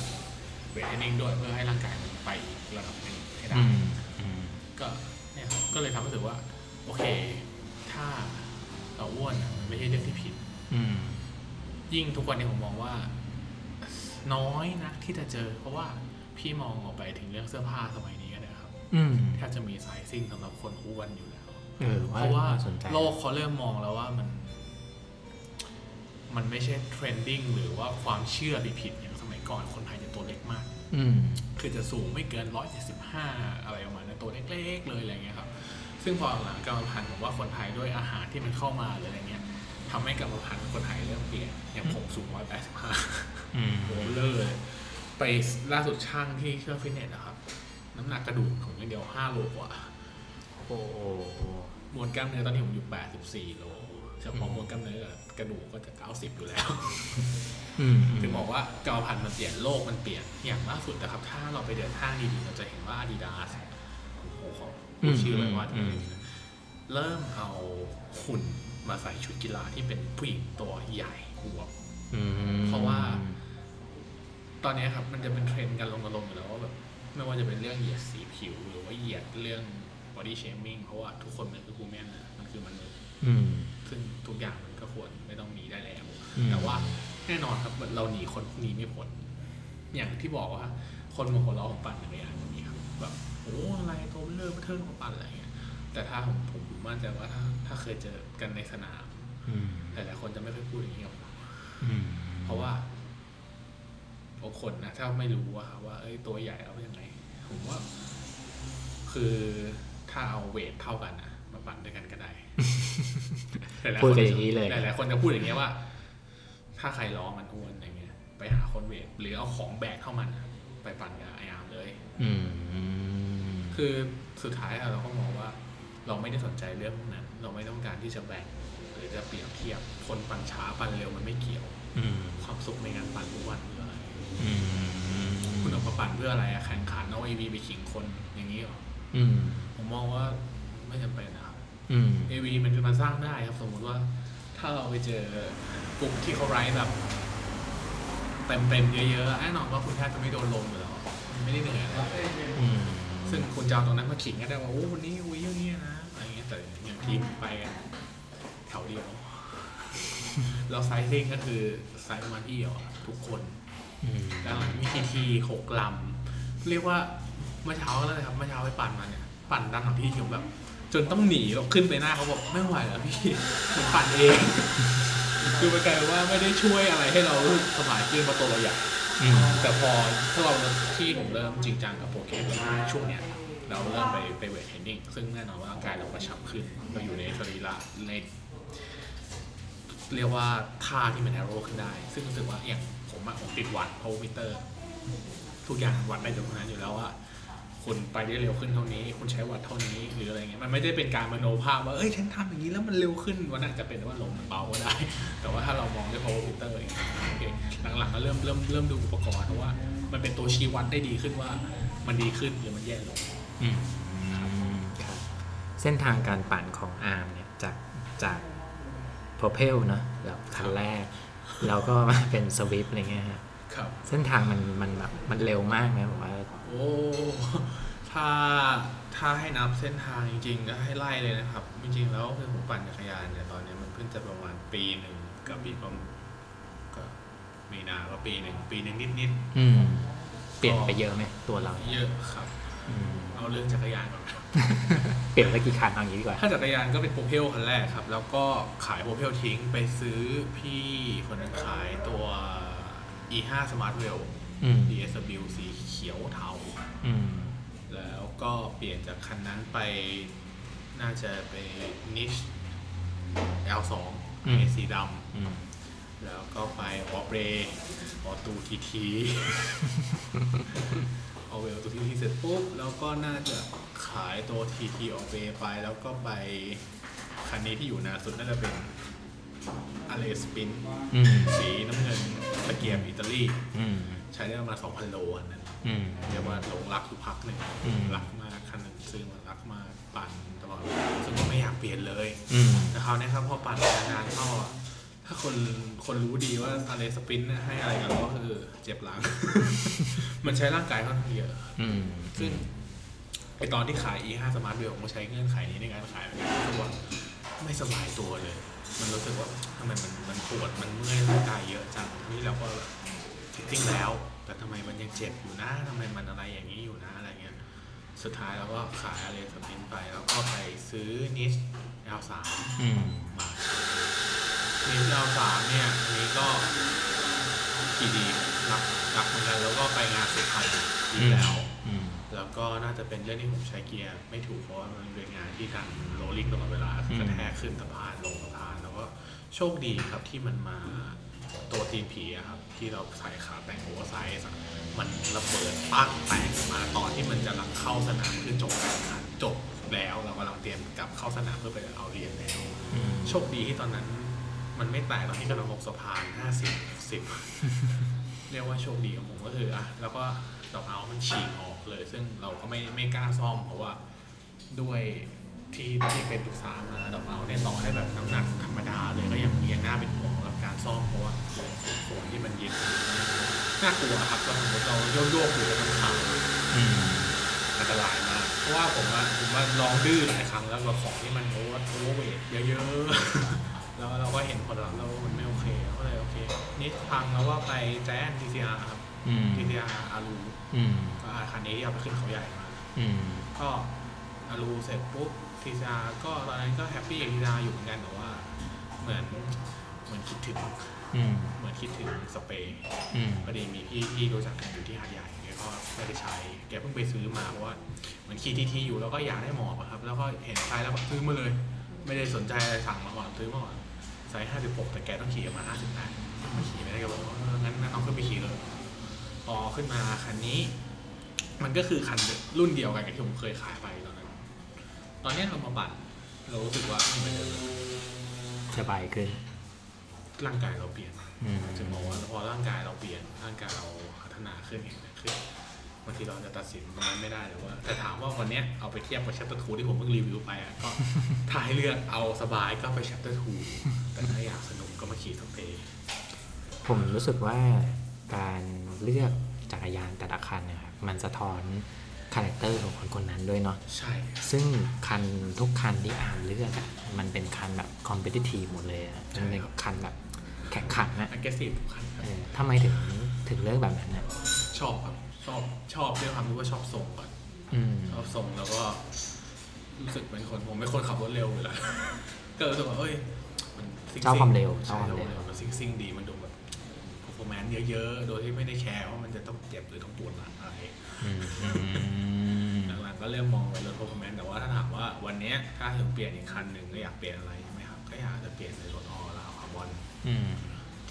weight training ด้วยเพื่อให้ร่างกายมันไประดับหนึ่งให้ได้
อืมอืม
ก็เนี่ยครับก็เลยทำให้รู้สึกว่า โอเค ถ้าเราอ้วนอะมันไม่ใช่เรื่องที่ผิด
อืม
ยิ่งทุกวันนี้ผมมองว่า น้อยนักที่จะเจอ เพราะว่า พี่มองออกไปถึงเรื่องเสื้อผ้าสมัยนี้ก็ได้ครับ
อืม
แทบจะมีไซซิ่งสำหรับคนอ้วนอยู่แล้ว
เออ
เพราะว่า
น่สนใจ
โลกเขาเริ่มมองแล้วว่ามัน มันไม่ใช่เทรนดิ้งหรือว่าความเชื่อผิดๆอย่างสมัยก่อนคนไทยจะตัวเล็กมาก
อืม
คือจะสูงไม่เกินร้อยเจ็ดสิบห้าอะไรประมาณนั้นตัวเล็กๆเลยอะไรเงี้ยครับ ซึ่งพอหลังกรรมพันธุ์ผมว่าคนไทยด้วยอาหารที่มันเข้ามาหรืออะไรเงี้ยทำให้กรรมพันธุ์คนไทยเริ่มเปลี่ยนอย่างผมสูงร้อยแปดสิบห้า
อืม
โหเลอเลย ไปล่าสุดช่างที่เครื่องฟิตเนสนะครับ น้ำหนักกระดูกของอย่างเดียวห้าโลกว่า
โอ้โห
มวลกล้ามเนื้อตอนนี้ผมอยู่แปดสิบสี่โลเฉพาะมวลกล้ามเนื้อกับกระดูกก็จะเก้าสิบอยู่แล้ว
อืม
ถึงบอกว่ากรรมพันธุ์มันเปลี่ยนโลกมันเปลี่ยนอย่างล่าสุดนะครับ ถ้าเราไปเดินห้างดีๆเราจะเห็นว่า Adidas โอ้โหขอพูดชื่อไว้ว่าเริ่มเอาหุ่นมาใส่ชุดกีฬาที่เป็นผู้หญิงตัวใหญ่อวบ
อืม
เพราะว่า ตอนนี้ครับมันจะเป็นเทรนด์กันลงกันลงอยู่แล้วว่าแบบไม่ว่าจะเป็นเรื่องเหยียดสีผิว หรือว่าเหยียดเรื่อง body shaming เพราะว่าทุกคนมันคือ woman นะมันคือมนุษย์
อืม
ซึ่งทุกอย่างมันก็ควรไม่ต้องมีได้แล้ว
อืม
แต่ว่าแน่นอนครับเราหนีคนพวกนี้ไม่พ้นอย่างที่บอกว่า คนมาหัวเราะผมปั่นจักรยานแบบนี้ครับแบบโอ้อะไรตัวเบลอเทิร์นมาปั่นอะไรเงี้ยแต่ถ้าผมผมมั่นใจว่าถ้าถ้าเคยเจอกันในสนาม
อืม
หลายๆคนจะไม่ค่อยพูดอย่างนี้ คนนะถ้าไม่รู้อะครับว่าเอ้ยตัวใหญ่แล้วเป็นยังไงผมว่า คือถ้าเอาเวทเท่ากันนะมาปั่นด้วยกันก็ได้หลายๆ
พูด
คน
กันอย่างนี้เลย
หลายๆคนจะพูดอย่างเงี้ยว่า ถ้าใครร้องมันอ้วนอย่างเงี้ย ไปหาคนเวทหรือเอาของแบกเข้ามันอะไปปั่นกับไออาร์มเลย
อืม
คือสุดท้ายอะเราก็มองว่า เราไม่ได้สนใจเรื่องพวกนั้น เราไม่ต้องการที่จะแบ่งหรือจะเปรียบเทียบคนปั่นช้าปั่นเร็วมันไม่เกี่ยว
อืม
ความสุขในการปั่นทุกวัน คืออะไร
อืม
คุณออกมาปั่นเพื่ออะไรอะแข่งขันเอาไอวีไปขิงคนอย่างนี้เหรอ
อืม
ผมมองว่าไม่จำเป็นนะครับ
อืม
เอวีมันมันสร้างได้ครับ สมมุติว่า ถ้าเราไปเจอกลุ่มที่เขาไร้แบบเต็มเต็มๆเยอะๆแน่นอนว่าคุณแทบจะไม่โดนลมอยู่แล้วมันไม่ได้เหนื่อยอะไร
อืม
ซึ่งคุณจะเอาตรงนั้นมาขิงก็ได้ว่าโอ้วันนี้วิ่งอย่างนี้นะอะไรเงี้ยแต่อย่างทีมไปกันแถวเดียวเราไซซิ่งก็คือไซส์ประมาณที่เดียวอะทุกคน
อื ม
แล้วมีทีทีหกลำ เรียกว่าเมื่อเช้าแล้วนะครับเมื่อเช้าไปปั่นมาเนี่ย ปั่นด้านหลังพี่เขียวแบบ จนต้องหนีแบบขึ้นไปหน้าเขาบอกไม่ไหวแล้วพี่ผมปั่นเอง คือมันกลายเป็นว่าไม่ได้ช่วยอะไรให้เราสบายขึ้นเพราะตัวเราใหญ่
อืม
แต่พอถ้าเราที่ผมเริ่มจริงจังกับโปรแกรมช่วงเนี้ยเราเริ่มไปไปเวทเทรนนิ่งซึ่งแน่นอนว่าร่างกายเรากระชับขึ้นเราอยู่ในสรีระในเรียกว่าท่าที่มันแอโร่ขึ้นได้ ซึ่งรู้สึกว่าอย่างผม อะผมติดวัดโพมิเตอร์ ทุกอย่างวัดได้ตรงนั้นอยู่แล้วว่าคุณไปได้เร็วขึ้นเท่านี้ คุณใช้วัดเท่านี้หรืออะไรเงี้ยมันไม่ได้เป็นการมโนภาพว่าเอ้ยฉันทำอย่างนี้แล้วมันเร็วขึ้นวันนั้นอาจจะเป็นว่าลมมันเบาก็ได้ แต่ว่าถ้าเรามองด้วย power meter อย่างเงี้ยโอเคหลังๆก็เริ่มเริ่มเริ่มดูอุปกรณ์เพราะว่า มันเป็นตัวชี้วัดได้ดีขึ้นว่ามันดีขึ้นหรือมันแย่ลง
อืมครับเส้นทางการปั่นของอาร์มเนี่ยจากจากโ o รเพลเนอะแบบคันแรก แล้วก็มาเป็นสวิฟอะไรเงี้ยฮะ
ครับ
เส้นทางมันมันแบบมันเร็วมากนะผมว่า
โอ้ถ้าถ้าให้นับเส้นทางจริงๆก็ให้ไล่เลยนะครับ จริงๆแล้วคือผมปั่นจักรยานเนี่ยตอนนี้มันเพิ่งจะประมาณปีหนึ่งกับอีกประมาณก็มีนาก็ปีหนึ่งปีหนึ่งนิด
อืมเปลี่ยนไปเยอะไหมตัวเรา
ๆเยอะครับ
อืม
เอาเรื่องจักรยานก่อนครับ
เปลี่ยนไปกี่คันเอาอย่างนี้ดีกว่า
ถ้าจักรยานก็เป็นโปรเพลคันแรกครับ แล้วก็ขายโปรเพลทิ้งไปซื้อพี่คนหนึงขายตัว e5 Smart w e l l
อืม
DSW สีเขียวเทา
อืม
แล้วก็เปลี่ยนจากคันนั้นไปน่าจะไปนิช L2
อืม
สีด
อืมำ
แล้วก็ไปออเบรออตูทีที ออเบรออตูทีทีเสร็จปุ๊บ แล้วก็น่าจะขายตัวทีทีออเบรไป แล้วก็ไปคันนี้ที่อยู่หนาสุดน่าจะเป็นอเลสปิน
อืม
สีน้ำเงินตะเกียบอิตาลี
อืม
ใช้ได้ประมาณ2,000 โลอันนั้น
อืม
เรียกว่าหลงรักอยู่พักหนึ่ง
อืม
รักมากคันหนึ่งซื้อมารักมากปั่นตลอดเวลาซึ่งก็ไม่อยากเปลี่ยนเลย
อืม
แต่คราวนี้ครับพอปั่นนานๆเข้าอะ ถ้าคนคนรู้ดีว่าอะไรสปรินต์เนี่ยให้อะไรกันก็คือเจ็บหลัง มันใช้ร่างกายค่อนข้างเยอะ
อืม
ซึ่งไอตอนที่ขาย e5 Smart w e l l ผมก็ใช้เงื่อนไขนี้ในการขายเหมือนกันคือว่าไม่สบายตัวเลย มันรู้สึกว่าทำไมมันมันปวดมันเมื่อยร่างกายเยอะจังทั้งนี้เราก็แบบฟิตติ้งแล้ว แต่ทำไมมันยังเจ็บอยู่นะทำไมมันอะไรอย่างนี้อยู่นะอะไรเงี้ยสุดท้ายเราก็ขายอะไรสปรินต์ไป แล้วก็ไปซื้อนิช L3
อืม
มานิช L3 เนี่ยอันนี้ก็กี่ดีรักรักเหมือนกันแล้วก็ไปงานสุพรรณอีกแล้ว
อืม
แล้วก็น่าจะเป็นเรื่องที่ผมใช้เกียร์ไม่ถูกเพราะว่ามันเป็นงานที่ทาง rolling ตลอดเวลา
อืม
กระแทกขึ้นสะพานลงสะพานแล้วก็โชคดีครับที่มันมาตัวตีนผีอะครับ ที่เราใส่ขาแต่ง oversize อะมันระเบิดปั้งแตกออกมาตอนที่มันกำลังเข้าสนามคือจบการแข่งขันจบแล้วเรากำลังเตรียมกลับเข้าสนามเพื่อไปเอาเหรียญแล้ว
อืม
โชคดีที่ตอนนั้น มันไม่แตกตอนที่กำลังลงสะพานห้าสิบสิบเรียกว่าโชคดีของผมก็คืออะแล้วก็ดอกเอามันฉีกออกเลย ซึ่งเราก็ไม่ไม่กล้าซ่อมเพราะว่าด้วยที่ที่เป็นปรึกษามาดอกเอาเนี่ยต่อให้แบบน้ำหนักธรรมดาเลยก็ยังยังน่าเป็นห่วงกับการซ่อมเพราะว่าส่วนที่มันเย็นน่ากลัวครับตอนสมมติเราโยกโยกๆอยู่แล้วมันขาด
อั
นตรายมากเพราะว่าผมว่าผมว่าลองดื้อหลายครั้งแล้วกับของที่มันโอเวอร์โอเวทเยอะๆ แล้วเราก็เห็นผลลัพธ์แล้วมันไม่โอเคก็เลยโอเค นี่พังแล้วก็ไปแจ้ง TCR ครับ
อืม
TCR อารู
อืม
ก็คันนี้ที่เอาไปขึ้นเขาใหญ่มา
อืม
ก็อารูเสร็จปุ๊บ TCR ก็ตอนนั้นก็แฮปปี้กับ TCR อยู่เหมือนกันแต่ว่า เหมือนเหมือนคิดถึง
อืม
เหมือนคิดถึงสเปรย์
อืม
พอดีมีพี่ที่รู้จักกันอยู่ที่หาดใหญ่แกก็ไม่ได้ใช้แกเพิ่งไปซื้อมาเพราะว่าเหมือนคีทีทีอยู่แล้วก็อยากได้หมอบอะครับ แล้วก็เห็นใช้แล้วก็ซื้อมาเลย ไม่ได้สนใจอะไรสั่งมาก่อนซื้อมาก่อน ไซส์56แต่แกต้องขี่ประมาณ58มาขี่ไม่ได้ก็บอกว่าเอองั้นงั้นเอาขึ้นไปขี่เลยพอขึ้นมาคันนี้ มันก็คือคันรุ่นเดียวกันกับที่ผมเคยขายไปตอนนั้น ตอนเนี้ยเรามาปั่นเรารู้สึกว่ามันเป็น
สบายขึ้น
ร่างกายเราเปลี่ยน
อืม
จะมองว่าพอร่างกายเราเปลี่ยนร่างกายเราพัฒนาขึ้นเห็นขึ้นบางทีเราจะตัดสินตรงนั้นไม่ได้เลยว่า แต่ถามว่าวันเนี้ยเอาไปเทียบกับ chapter 2ที่ผมเพิ่งรีวิวไปอะก็ถ้าให้เลือกเอาสบายก็ไป chapter 2แต่ถ้าอยากสนุกก็มาขี่สเปรย์
ผมรู้สึกว่าการเลือกจักรยานแต่ละคันเนะครับมันสะท้อนคาแรคเตอร์ของคนคนนั้นด้วยเนาะ
ใช่
ซึ่งคันทุกคันที่อ่านเลือกอะมันเป็นคันแบบคอมเพติทีฟหมดเลยอะมันเป็นคันแบบแข่งขันนะ
aggressive ทุกคันครับ
เออทำไมถึงถึงเลือกแบบนั้นนะ
ชอบครับ ชอบชอบด้วยความรู้ว่าชอบทรงก่อน
อืม
ชอบทรงแล้วก็รู้สึกเป็นคนผมเป็นคนขับรถเร็วอยู่แล้ว ก็รู้สึกว่าเอ้ย มันซิ่งๆ
ชอบความเร็วชอ
ใช่
บความ
เร็
เร็ว
ว มันซิ่งซิ่งๆดีมันดูแบบพ e r f o r m a n c e เยอะๆ โดยที่ไม่ได้แคร์ว่ามันจะต้องเจ็บหรือต้องปวดหลังอะไร
อืมอืม
หลังๆก็เริ่มมองไปรถ performance แต่ว่าถ้าถามว่าวันเนี้ยถ้าถึงเปลี่ยนอีกคันหนึ่งก็อยากเปลี่ยนอะไรใช่ไหมครับ ก็อยากจะเปลี่ยนในรถออลาวคาร์บอน
อืม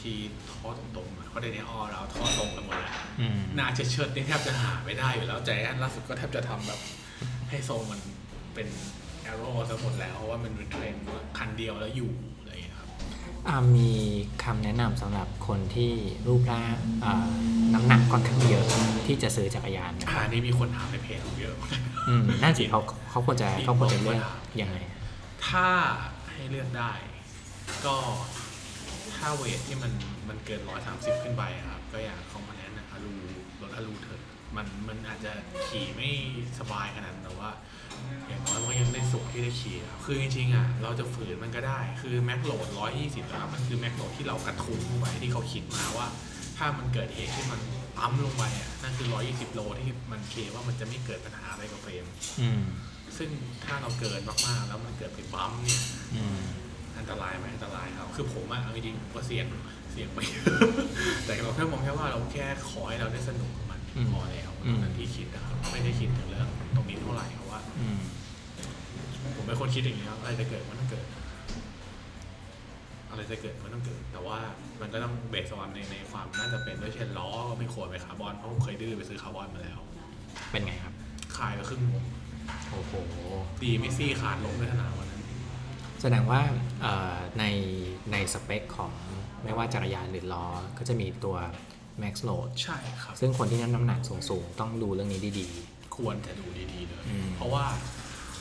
ที่ท่อตรงๆอะเพราะในนี้ออลาวท่อตรงกันหมดแล้ว
อืม
หน้าเชิดๆนี่แทบจะหาไม่ได้อยู่แล้วใจแอนล่าสุดก็แทบจะทำแบบ ให้ทรงมันเป็น aero ซะหมดแล้วเพราะว่ามันเป็นเทรนด์ว่าคันเดียวแล้วอยู่อะไรอย่างเงี้ยครับ
อ่ามีคำแนะนำสำหรับคนที่รูปร่างอ่าน้ำหนักค่อนข้างเยอะที่จะซื้อจักรยานไหม
อ่านี่มีคนถามในเพจผมเยอะ
อืมนั่นสิเขาเขาควรจะเขาควรจะเลือกยังไง
ถ้าให้เลือกได้ ก็ ถ้าเวทที่มันมันเกินร้อยสามสิบขึ้นไปอะครับ ก็อยากเขามาแนะนำอารูรถอารูเถอะมันมันอาจจะขี่ไม่สบายขนาดนั้นแต่ว่า อย่างน้อยมันก็ยังได้สุขที่ได้ขี่ครับคือจริงๆอะเราจะฝืนมันก็ได้ คือแม็กโหลดร้อยยี่สิบแล้วมันคือแม็กโหลดที่เรากระทุ้งลงไปที่เขาคิดมาว่า ถ้ามันเกิดเหตุที่มันปั๊มลงไปอะนั่นคือร้อยยี่สิบโลที่มันเคลมว่ามันจะไม่เกิดปัญหาอะไรกับเฟรม
อืม
ซึ่งถ้าเราเกินมากๆ แล้วมันเกิดไปปั๊มเนี่ย
อืม
อันตรายไหมอันตรายครับคือผมอะเอาจริงๆผมก็เสี่ยงเสี่ยงไป แต่เราแค่มองแค่ว่าเราแค่ขอให้เราได้สนุกกับมัน
อืม
พอแล้ว
อืม
นั่นที่คิดนะครับไม่ได้คิดถึงเรื่องตรงนี้เท่าไหร่เพราะว่า
อืม
ผมเป็นคนคิดอย่างนี้ครับอะไรจะเกิดมันต้องเกิด อะไรจะเกิดมันต้องเกิด แต่ว่ามันก็ต้องเบสออนในในความน่าจะเป็นด้วยเช่นล้อก็ไม่ควรไปคาร์บอนเพราะผมเคยดื้อไปซื้อคาร์บอนมาแล้ว
เป็นไงครับ
ขายไปครึ่งวง
โอ้โห
ดีไม่ซี่ขาดลงด้วยขนาดวันนั้น
แสดงว่าเอ่อในในสเปคของไม่ว่าจักรยานหรือล้อ ก็จะมีตัว max load
ใช่ครับ
ซึ่งคนที่น้ำหนักสูงๆ ต้องดูเรื่องนี้ดี
ควรจะดูดีๆเลย
อืม
เพราะว่า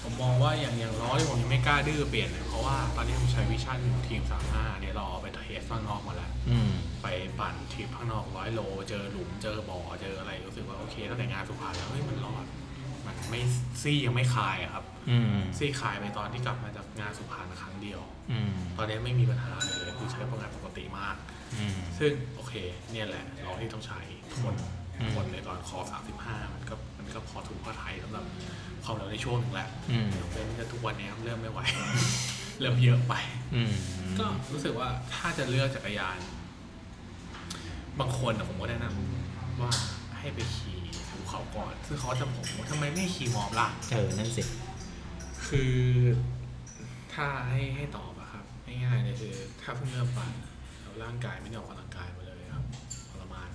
ผมมองว่าอย่างอย่างล้อที่ผมยังไม่กล้าดื้อเปลี่ยนเนี่ยเพราะว่าตอนนี้ผมใช้วิชั่นทีม35เนี่ยเราเอาไปเทสข้างนอกมาแล้ว
ๆอืม
ไปปั่นทริปข้างนอกร้อยโล เจอหลุมเจอบ่อเจออะไรรู้สึกว่าโอเคตั้งแต่งานสุพรรณแล้วเฮ้ยมันรอด มันไม่ซี่ยังไม่คลายอะครับ
อืม
ซี่คลายไปตอนที่กลับมาจากงานสุพรรณครั้งเดียว
อืม
ตอนนี้ไม่มีปัญหาเลยคือใช้ประงานปกติมาก
อืม
ซึ่งโอเค เนี่ยแหละล้อที่ต้องใช้ทน
อืม
ทนเลยก่อนคอ35 มันก็มันก็พอถูกพอไทยสำหรับความเร็วในช่วงหนึ่งแหละ
อืม
ยกเว้นจะทุกวันนี้เริ่มไม่ไหว เริ่มเยอะไป
อืม
ก็รู้สึกว่าถ้าจะเลือกจักรยาน บางคนอะผมก็แนะนำว่าให้ไปขี่ภูเขา ก่อน ซึ่งเขาจะผมว่าทำไมไม่ขี่มอบล่ะ
เออ นั่นสิ
คือถ้าให้ให้ตอบอะครับง่ายๆเลยคือ ถ้าเพิ่งเริ่มปั่นแล้วร่างกายไม่ได้ออกกำลังกายมาเลยครับทรมาน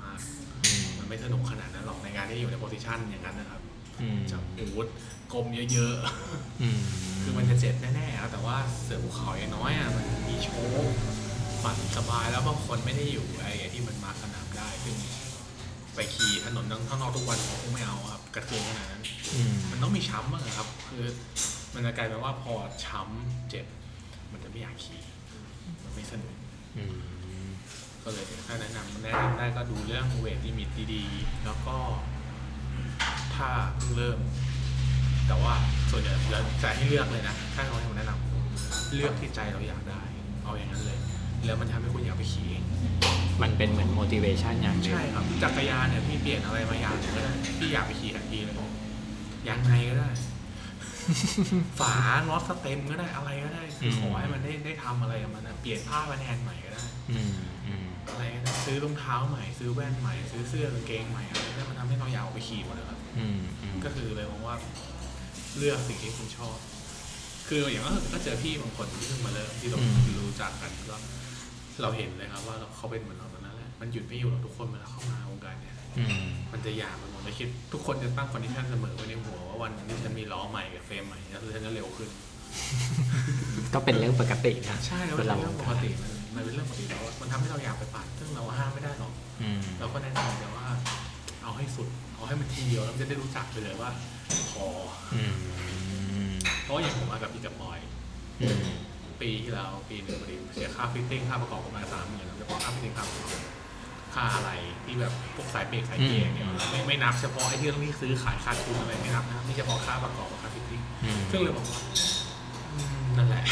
มาก
อืม
มันไม่สนุกขนาดนั้นหรอกในการที่อยู่ในโพสิชันอย่างนั้นนะครับ
อืม
จับอูดกลมเยอะๆ
อืม
คือมันจะเจ็บแน่ๆครับแต่ว่าเสือภูเขาอย่างน้อยอะมันมีโชว์ปั่นสบายแล้วบางคนไม่ได้อยู่ไอ้ที่มันมาสนามได้ซึ่ง ไปขี่ถนนข้างนอกทุกวันผมคงไม่เอาครับกระเทือนขนาดนั้น
อืม
มันต้องมีช้ำบ้างอะครับ คือมันจะกลายเป็นว่าพอช้ำเจ็บ มันจะไม่อยากขี่มันไม่สนุก
อืม
ก็เลยถ้าแนะนำแนะนำได้ก็ดูเรื่องเวทลิมิตดีๆ แล้วก็ถ้าเพิ่งเริ่ม แต่ว่าส่วนใหญ่แล้วใจให้เลือกเลยนะ ถ้าเขาให้ผมแนะนำเลือกที่ใจเราอยากได้ เอาอย่างนั้นเลย แล้วมันทำให้คุณอยากไปขี่เอง
มันเป็นเหมือน motivation อย่างหนึ่ง
ใช่ครับจักรยานเนี่ยพี่เปลี่ยนอะไรมาอย่างหนึ่งก็ได้พี่อยากไปขี่ทันทีเลยยางในก็ได้ ฝาน็อต stem ก็ได้อะไรก็ได้คือขอให้มันได้ได้ทำอะไรกับมันนะเปลี่ยนผ้าพันแฮนด์ใหม่ก็ได้
อืมอืม
อะไรก็ได้ซื้อรองเท้าใหม่ ซื้อแว่นใหม่ ซื้อเสื้อกางเกงใหม่อะไรก็ได้มันทำให้เราอยากออกไปขี่หมดเลยครับ
อืมอืม
ก็คือเลยมองว่าเลือกสิ่งที่คุณชอบ คืออย่างก็ก็เจอพี่บางคนที่เพิ่งมาเริ่มที่เรารู้จักกันก็ เราเห็นเลยครับว่าเขาเป็นเหมือนเราตอนนั้นแหละมันหยุดไม่อยู่หรอกทุกคนเวลาเข้ามาวงการเนี่ย
อืม
มันจะอยากมันหมดเลยคิดทุกคนจะตั้ง condition เสมอไว้ในหัวว่าวันหนึงที่ฉันมีล้อใหม่กับเฟรมใหม่แล้วฉันจะเร็วขึ้น
ก็เป็นเรื่องปกตินะ
ใช่แล้วมัน
เป็
น
เรา
เป็นเรื่องปกติมันมันเป็นเรื่องปกติแล้วมันทำให้เราอยากไปปั่นซึ่งเราห้ามไม่ได้หรอก
อืม
เราก็แนะนำแต่ว่า เอาให้สุด เอาให้มันทีเดียวแล้วมันจะได้รู้จักไปเลยว่าพอ
อืม
เพราะว่าอย่างผมมากับพี่กับบอย
อืม
ปีที่แล้วปีหนึ่งพอดีเสียค่า fitting ค่าประกอบประมาณสามหมื่นเฉพาะค่า fitting ค่าประกอบค่าอะไรที่แบบพวกสายเบรกสายเกียร์เนี่ยไม่ไม่นับเฉพาะไอ้ที่ต้องที่ซื้อขายขาดทุนอะไรไม่นับนะนี่เฉพาะค่าประกอบกับค่า fitting
อืม
ซึ่งเลยบอกว่าอืมนั่นแหละ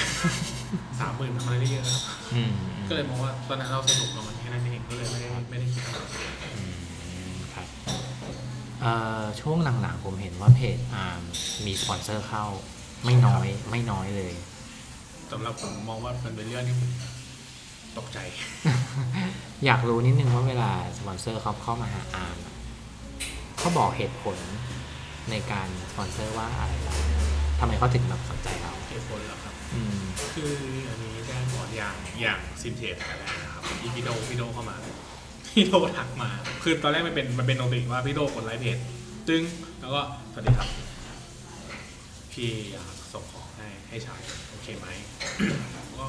สามหมื่นทำอะไรได้เยอะนะ
อืม
ก็เลยมองว่าตอนนั้นเราสนุกกับมันแค่นั้นเองก็เลยไม่ได้ไม่ได้คิดอะไร
อืมครับเอ่อช่วงหลังๆผมเห็นว่าเพจอาร์มมีสปอนเซอร์เข้า ไม่น้อยไม่น้อยเลย
สำหรับผมมองว่ามันเป็นเรื่องที่ตกใจ
อยากรู้นิดนึงว่าเวลาสปอนเซอร์เขาเข้ามาหาอาร์มอะเขาบอกเหตุผลในการสปอนเซอร์ว่าอะไรเราทำไมเขาถึงแบบสนใจเรา
เหตุผลแล้วครับ
อืม
คืออันนี้แจ้งก่อนอย่างอย่างซิมเทสอะไรนะครับที่พี่โดพี่โดเข้ามาพี่โดทักมา คือตอนแรกมันเป็นมันเป็น noti ว่าพี่โดกดไลค์เพจจึงแล้วก็สวัสดีครับ พี่อยากส่งของให้ให้ใช้โอเคไหม ก็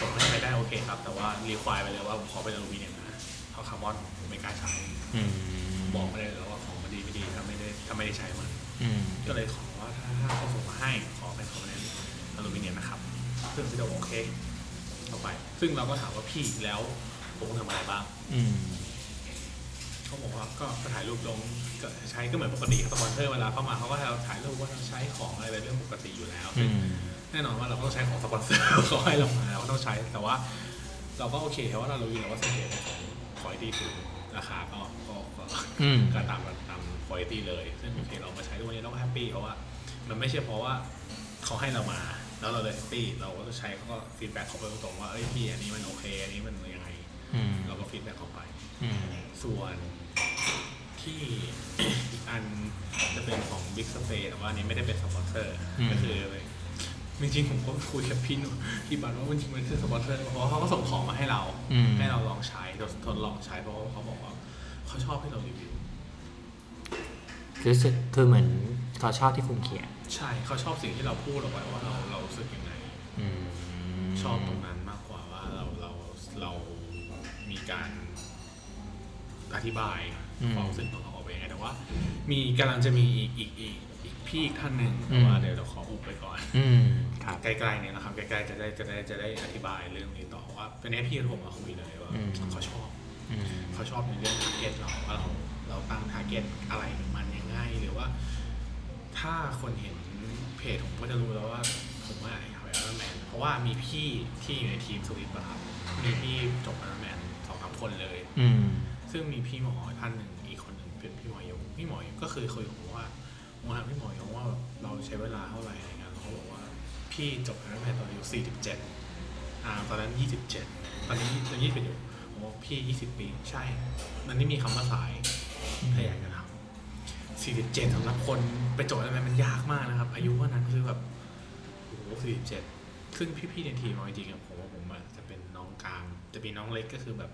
ส่งให้ได้โอเคครับ แต่ว่า require ไปเลยว่าผมขอเป็นอลูมิเนียมนะเพราะคาร์บอนผมไม่กล้าใช้
อืม
บอกไม่ได้เลยว่าของมันดีไม่ดีถ้าไม่ได้ถ้าไม่ได้ใช้มัน
อืม
ก็เลยขอว่าถ้าถ้าเขาส่งมาให้ขอเป็น component อลูมิเนียมนะครับซึ่งพี่โดบอกโอเคเอาไป ซึ่งเราก็ถามว่าพี่แล้วผมต้องทำอะไรบ้าง
อืม
เขาบอกว่าก็ถ่ายรูปลงก็ใช้ก็เหมือนปกติครับสปอนเซอร์เวลาเข้ามาเขาก็ให้เราถ่ายรูปว่าเราใช้ของอะไรเป็นเรื่องปกติอยู่แล้ว
อืม
แน่นอนว่าเราก็ต้องใช้ของสปอนเซอร์เขาให้เรามาเราก็ต้องใช้แต่ว่า เราก็โอเคเพราะว่าเรารู้อยู่แล้วว่าสเกลของคุณภาพสูงราคาก็ก็ก็
อืม
ก็ตามตามคุณภาพเลย ซึ่งโอเคเรามาใช้ทุกวันนี้เราก็ happy เพราะว่า มันไม่ใช่เพราะว่าเขาให้เรามา แล้วเราเลย happy เราก็ใช้เขาก็ feedback เขาไปตรงๆว่าเอ้ยพี่อันนี้มันโอเค อันนี้มันยังไง
อืม
เราก็ feedback เขาไป
อืม
ส่วนที่ อีกอันจะเป็นของ Big Space แต่ว่าอันนี้ไม่ได้เป็นสปอนเซอร์ ก็คือ จริงๆผมก็คุยกับพี่หนุ่มพี่บันว่าจริงๆมันคือสปอนเซอร์เพราะว่าเขาก็ส่งของมาให้เรา
อืม
ให้เราลองใช้ทดลองใช้เพราะว่าเขาบอกว่าเขาชอบให้เรารีวิว
รู้สึกคือเหมือนเขาชอบที่คุณเขียน
ใช่เขาชอบสิ่งที่เราพูดออกไปว่าเราเรารู้สึกยังไง
อืม
ชอบตรงนั้นมากกว่าว่าเราเราเรามีการอธิบายความรู้สึกของเราออกไปยังไงแต่ว่า มีกำลังจะมีอีกอีกอีกอีก พี่อีกท่านหนึ่งแต่ว่าเดี๋ยวเราขออุบไปก่อน
อืมครับ
ใกล้ๆเนี่ยนะครับใกล้ๆจะได้จะได้จะได้อธิบายเรื่องนี้ต่อว่าเป็นนี้พี่ผมมาคุยเลยว่า
อืม
เขาชอบ
อืม
เขาชอบในเรื่อง target เราว่าเราเราตั้ง target อะไรกับมันยังไงหรือว่า ถ้าคนเห็นเพจผมก็จะรู้แล้วว่าผมว่าอยากเป็นไอรอนแมนเพราะว่ามีพี่ที่อยู่ในทีมสวิตอะครับมีพี่จบไอรอนแมนสองสามคนเลย
อืม
ซึ่งมีพี่หมอท่านหนึ่งอีกคนหนึ่งเป็นพี่หมอยงพี่หมอยงก็คือคุยกับผมว่า ผมถามพี่หมอยงว่าเราใช้เวลาเท่าไหร่อะไรเงี้ยเขาบอกว่า พี่จบไอรอนแมนตอนอายุ47อ่าตอนนั้น 27 ตอนนี้ตอนนี้เป็นอยู่ผมบอกพี่ 20 ปีใช่ มันไม่มีคำว่าสายถ้าอยากจะทำ47สำหรับคนไปจบอรอนแมนมันยากมากนะครับ อายุเท่านั้นคือแบบโอ้โห47ซึ่งพี่ๆในทีมเอาจริงๆผมว่าผมอะจะเป็นน้องกลางจะมีน้องเล็กก็คือแบบ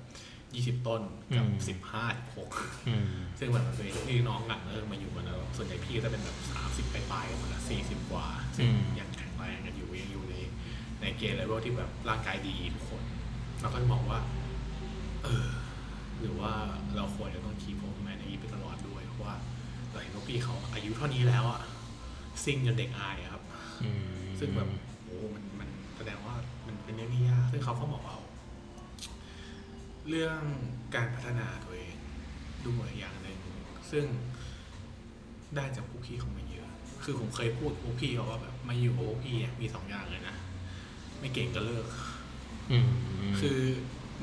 20ต้นกับ
อืม
สิบห้าหก
อืม
ซึ่งแบบมันเป็นพี่น้องกันเออมาอยู่กันแล้วส่วนใหญ่พี่ก็จะเป็นแบบสามสิบปลายๆกันหมดละสี่สิบกว่าซึ่ง
อืม
ยังแข็งแรงกันอยู่ยังอยู่ในในเกณฑ์เลเวลที่แบบร่างกายดีทุกคนเราก็จะมองว่า เออ หรือว่าเราควรจะต้องคีโพแมนอย่างนี้ไปตลอดด้วยเพราะว่าเราเห็นว่าพี่เขาอายุเท่านี้แล้วอะซิ่งจนเด็กอายอะครับ
อืม
ซึ่งแบบโอ้มันมันแสดงว่ามันเป็นเรื่องที่ยากซึ่งเขาก็บอกว่า เรื่องการพัฒนาตัวเองด้วยอย่างหนึ่งซึ่งได้จากพวกพี่เขามาเยอะ คือผมเคยพูดพวกพี่เขาว่าแบบมาอยู่กับพวกพี่อะมีสองอย่างเลยนะ ไม่เก่งก็เลิก
อืม
คือ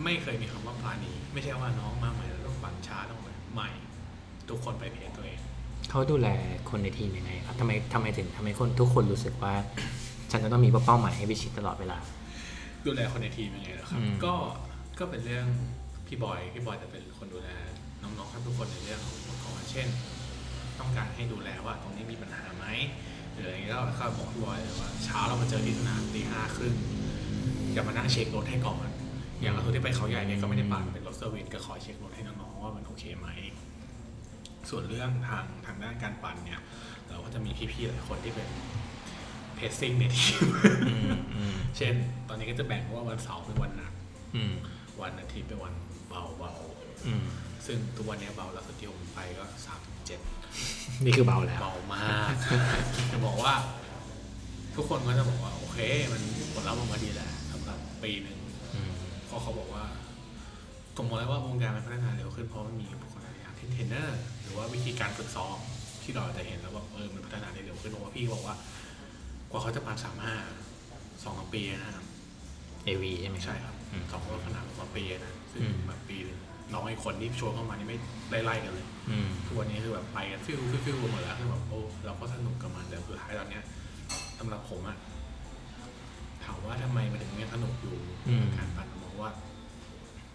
ไม่เคยมีคำว่าปราณี ไม่ใช่ว่าน้องมาใหม่แล้วต้องปั่นช้าต้องอะไรใหม่ ทุกคนไปเพจตัวเอง
เขาดูแลคนในทีมยังไงครับทำไมทำไมถึงทำให้คนทุกคนรู้สึกว่า ฉันจะต้องมีเป้าหมายให้พิชิตตลอดเวลา
ดูแลคนในทีมยังไงล่ะครับ
อืม
ก็ ก็เป็นเรื่องพี่บอยพี่บอยจะเป็นคนดูแลน้องๆทุกคนในเรื่องของอุปกรณ์เช่น ต้องการให้ดูแลว่าตรงนี้มีปัญหาไหมหรืออะไรอย่างเงี้ยก็ก็บอกพี่บอยเลยว่าเช้าเรามาเจอที่สนามตีห้าครึ่งอย่ามานั่งเช็ครถให้ก่อนอย่างเราที่ไปเขาใหญ่เนี่ยก็ไม่ได้ปั่นเป็นรถ service ก็คอยเช็ครถให้น้องๆว่ามันโอเคไหมส่วนเรื่องทางทางด้านการปั่นเนี่ยเราก็จะมีพี่ๆหลายคนที่เป็นเพสซิ่งในทีม
อืมอืม
เช่น ตอนนี้ก็จะแบ่งว่าวันเสาร์เป็นวันหนัก
อืม
วันอาทิตย์เป็นวันเบาเบา
อืม
ๆซึ่งทุกวันนี้เบาแล้วสุดที่ผมไปก็สามถึงเจ็ด
นี่คือเบาแล้ว
เบามากจะบอกว่า ทุกคนก็จะบอกว่า โอเค มันผลลัพธ์ออกมาดีแหละสำหรับปีหนึ่ง
อืม
เพราะเขาบอกว่าผมมองแล้วว่าวงการมันพัฒนาเร็วขึ้นเพราะมันมีบุคคลหลายอย่างเช่นเทรนเนอร์หรือว่าวิธีการฝึกซ้อมที่เราจะเห็นแล้วว่าเออมันพัฒนาได้เร็วขึ้นเพราะว่าพี่บอกว่า กว่าเขาจะผ่านสามห้าสองสามปีนะครับ
เอวีใช่ไหม
ใช่ครับ
อืม
สองคนขนาดสองปีนะซึ่ง
อืม
แบบปีหนึงน้องไอ้คนที่ชวนเข้ามานี่ไม่ไล่ๆกันเลย
อืม
ทุกวันนี้คือแบบไปกันฟิวฟิวฟิวหมดแล้วคือแบบโอ้เราก็สนุกกับมันแต่สุดท้ายตอนเนี้ยสำหรับผมอะถามว่าทำไมมันถึงยังสนุกอยู่
อืม
กับการปั่นผมว่า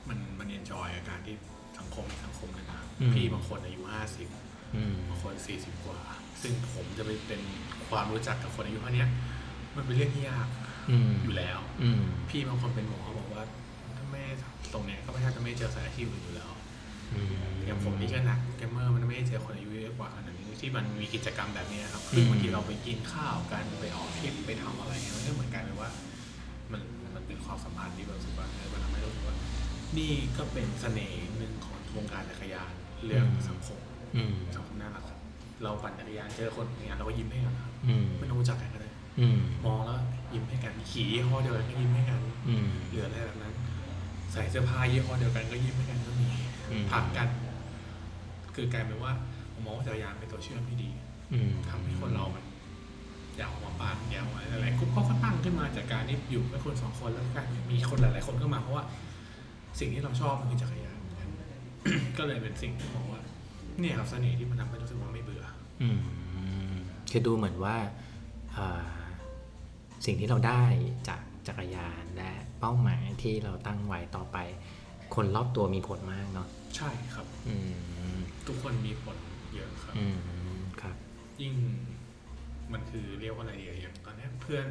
มันมัน enjoy กับการที่สังคมสังคมหนึงอะ
อืม
พี่บางคนอายุห้าสิบ
อืม
บางคนสี่สิบกว่า ซึ่งผมจะไปเป็นความรู้จักกับคนอายุเท่าเนี้ยมันเป็นเรื่องที่ยาก
อืม
อยู่แล้ว
อืม
พี่บางคนเป็นหมอบอกว่าถ้าไม่ ตรงเนี้ยก็ไม่ใช่จะไม่เจอสายอาชีพอื่นอยู่แล้ว
อืม
อย่างผมนี่ก็นักเกมเมอร์มันไม่ได้เจอคนอายุเยอะกว่าขนาดนี้ที่มันมีกิจกรรมแบบนี้ครับคือบางทีเราไปกินข้าวกันไปออกทริปไปทำอะไรเงี้ยมันก็เหมือนกันเลยว่า มันมันเป็นความสัมพันธ์ที่แบบรู้สึกว่าเออนี่ก็เป็นเสน่ห์หนึ่งของวงการจักรยานเรื่องสังคม
อืม
สังคมน่ารักครับเราปั่นจักรยานเจอคนอย่างเงี้ยเราก็ยิ้มให้กันนะครับ
อืม
ไม่ต้องรู้จักกันก็ได้
อืม
มองแล้วยิ้มให้กันขี่ยี่ห้อเดียวกันก็ยิ้มให้กัน
อืม
เหลืออะไรแบบนั้น ใส่เสื้อผ้ายี่ห้อเดียวกันก็ยิ้มให้กันก็มี
อืม
ผลักกัน คือกลายเป็นว่าผมมองว่าจักรยานเป็นตัวเชื่อมที่ดี
อืม
ทำให้คนเรามันอยากออกมาปั่นอยากออกมาอะไรกลุ่มเขาก็ตั้งขึ้นมาจากการที่อยู่กับคนสองคนแล้วกันมีคนหลาย ๆ คนก็มาเพราะว่าสิ่งที่เราชอบมันคือจักรยานเหมือนกัน ก็เลยเป็นสิ่งที่มองว่า เนี่ยครับเสน่ห์ที่มันทำให้รู้สึกว่าไม่เบื่อ
อืมคือดูเหมือนว่าอ่า สิ่งที่เราได้จากจักรยานและ เป้าหมายที่เราตั้งไว้ต่อไป คนรอบตัวมีผลมากเนาะ
ใช่ครับ
อืม
ทุกคนมีผลเยอะครับ
อืมครับ
ยิ่งมันคือเรียกว่าอะไรดีอะอย่างตอนเนี้ยเพื่อน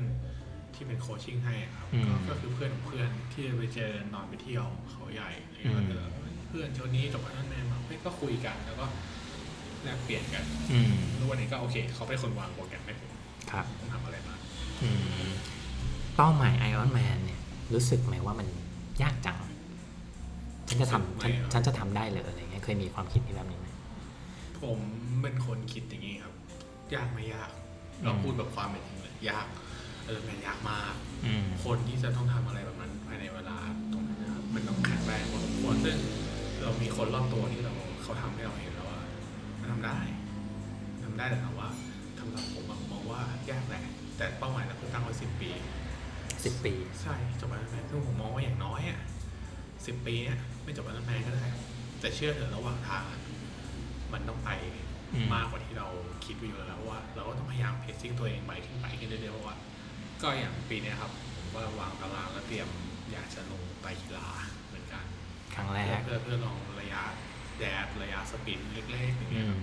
ที่เป็นโคชชิ่งให้อะครับ
อืม
ก็ก็คือเพื่อนของเพื่อนที่ไปเจอนอนไปเที่ยวเขาใหญ่อะไรอย่างเงี้ย
อืม
แล้วก็เพื่อนชนนี้จบอันนั้นแมนมาเฮ้ยก็คุยกันแล้วก็แลกเปลี่ยนกัน
อืม
แล้ววันนี้ก็โอเค เขาเป็นคนวางโปรแกรมให้ผม
ครับ
ต้องทำอะไรบ้าง
อืมเป้าหมาย Iron Man เนี่ย รู้สึกไหมว่ามันยากจัง ฉันจะทำฉันฉันจะทำได้เหรออะไรเงี้ยเคยมีความคิดที่แบบนี้ไหม
ผมเป็นคนคิดอย่างนี้ครับ ยากไม่ยาก เรา
อืม
พูดแบบความเป็นจริงเลยยากเออแมนยากมาก
อืม
คนที่จะต้องทำอะไรแบบนั้นภายในเวลาตรงนั้นนะครับมันต้องแข็งแรงพอสมควรซึ่งเรามีคนรอบตัวที่เราเขาทำให้เราเห็นแล้วว่ามันทำได้ทำได้แต่ถามว่าสำหรับผมอะผมมองว่ายากแหละแต่เป้าหมายเราคือตั้งไว้สิบปี
สิบปี
ใช่จบอันนั้นแมนซึ่งผมมองว่าอย่างน้อยอะสิบปีเนี่ยไม่จบอันนั้นแมนก็ได้ แต่เชื่อเถอะระหว่างทางอะมันต้องไป
อืม
มากกว่าที่เราคิดไว้อยู่แล้วว่า เราก็ต้องพยายามเพจซิ่งตัวเองไปขึ้นไปขึ้นเรื่อยๆเพราะว่า ก็อย่างปีเนี้ยครับผมก็วางตารางแล้วเตรียมอยากจะลงไปกีฬาเหมือนกัน
ครั้งแร
เพื่อกเพื่อเพื่อลองระยะแดดระยะสปรินต์เล็กๆอย่าง
อื
เงี้ย
ม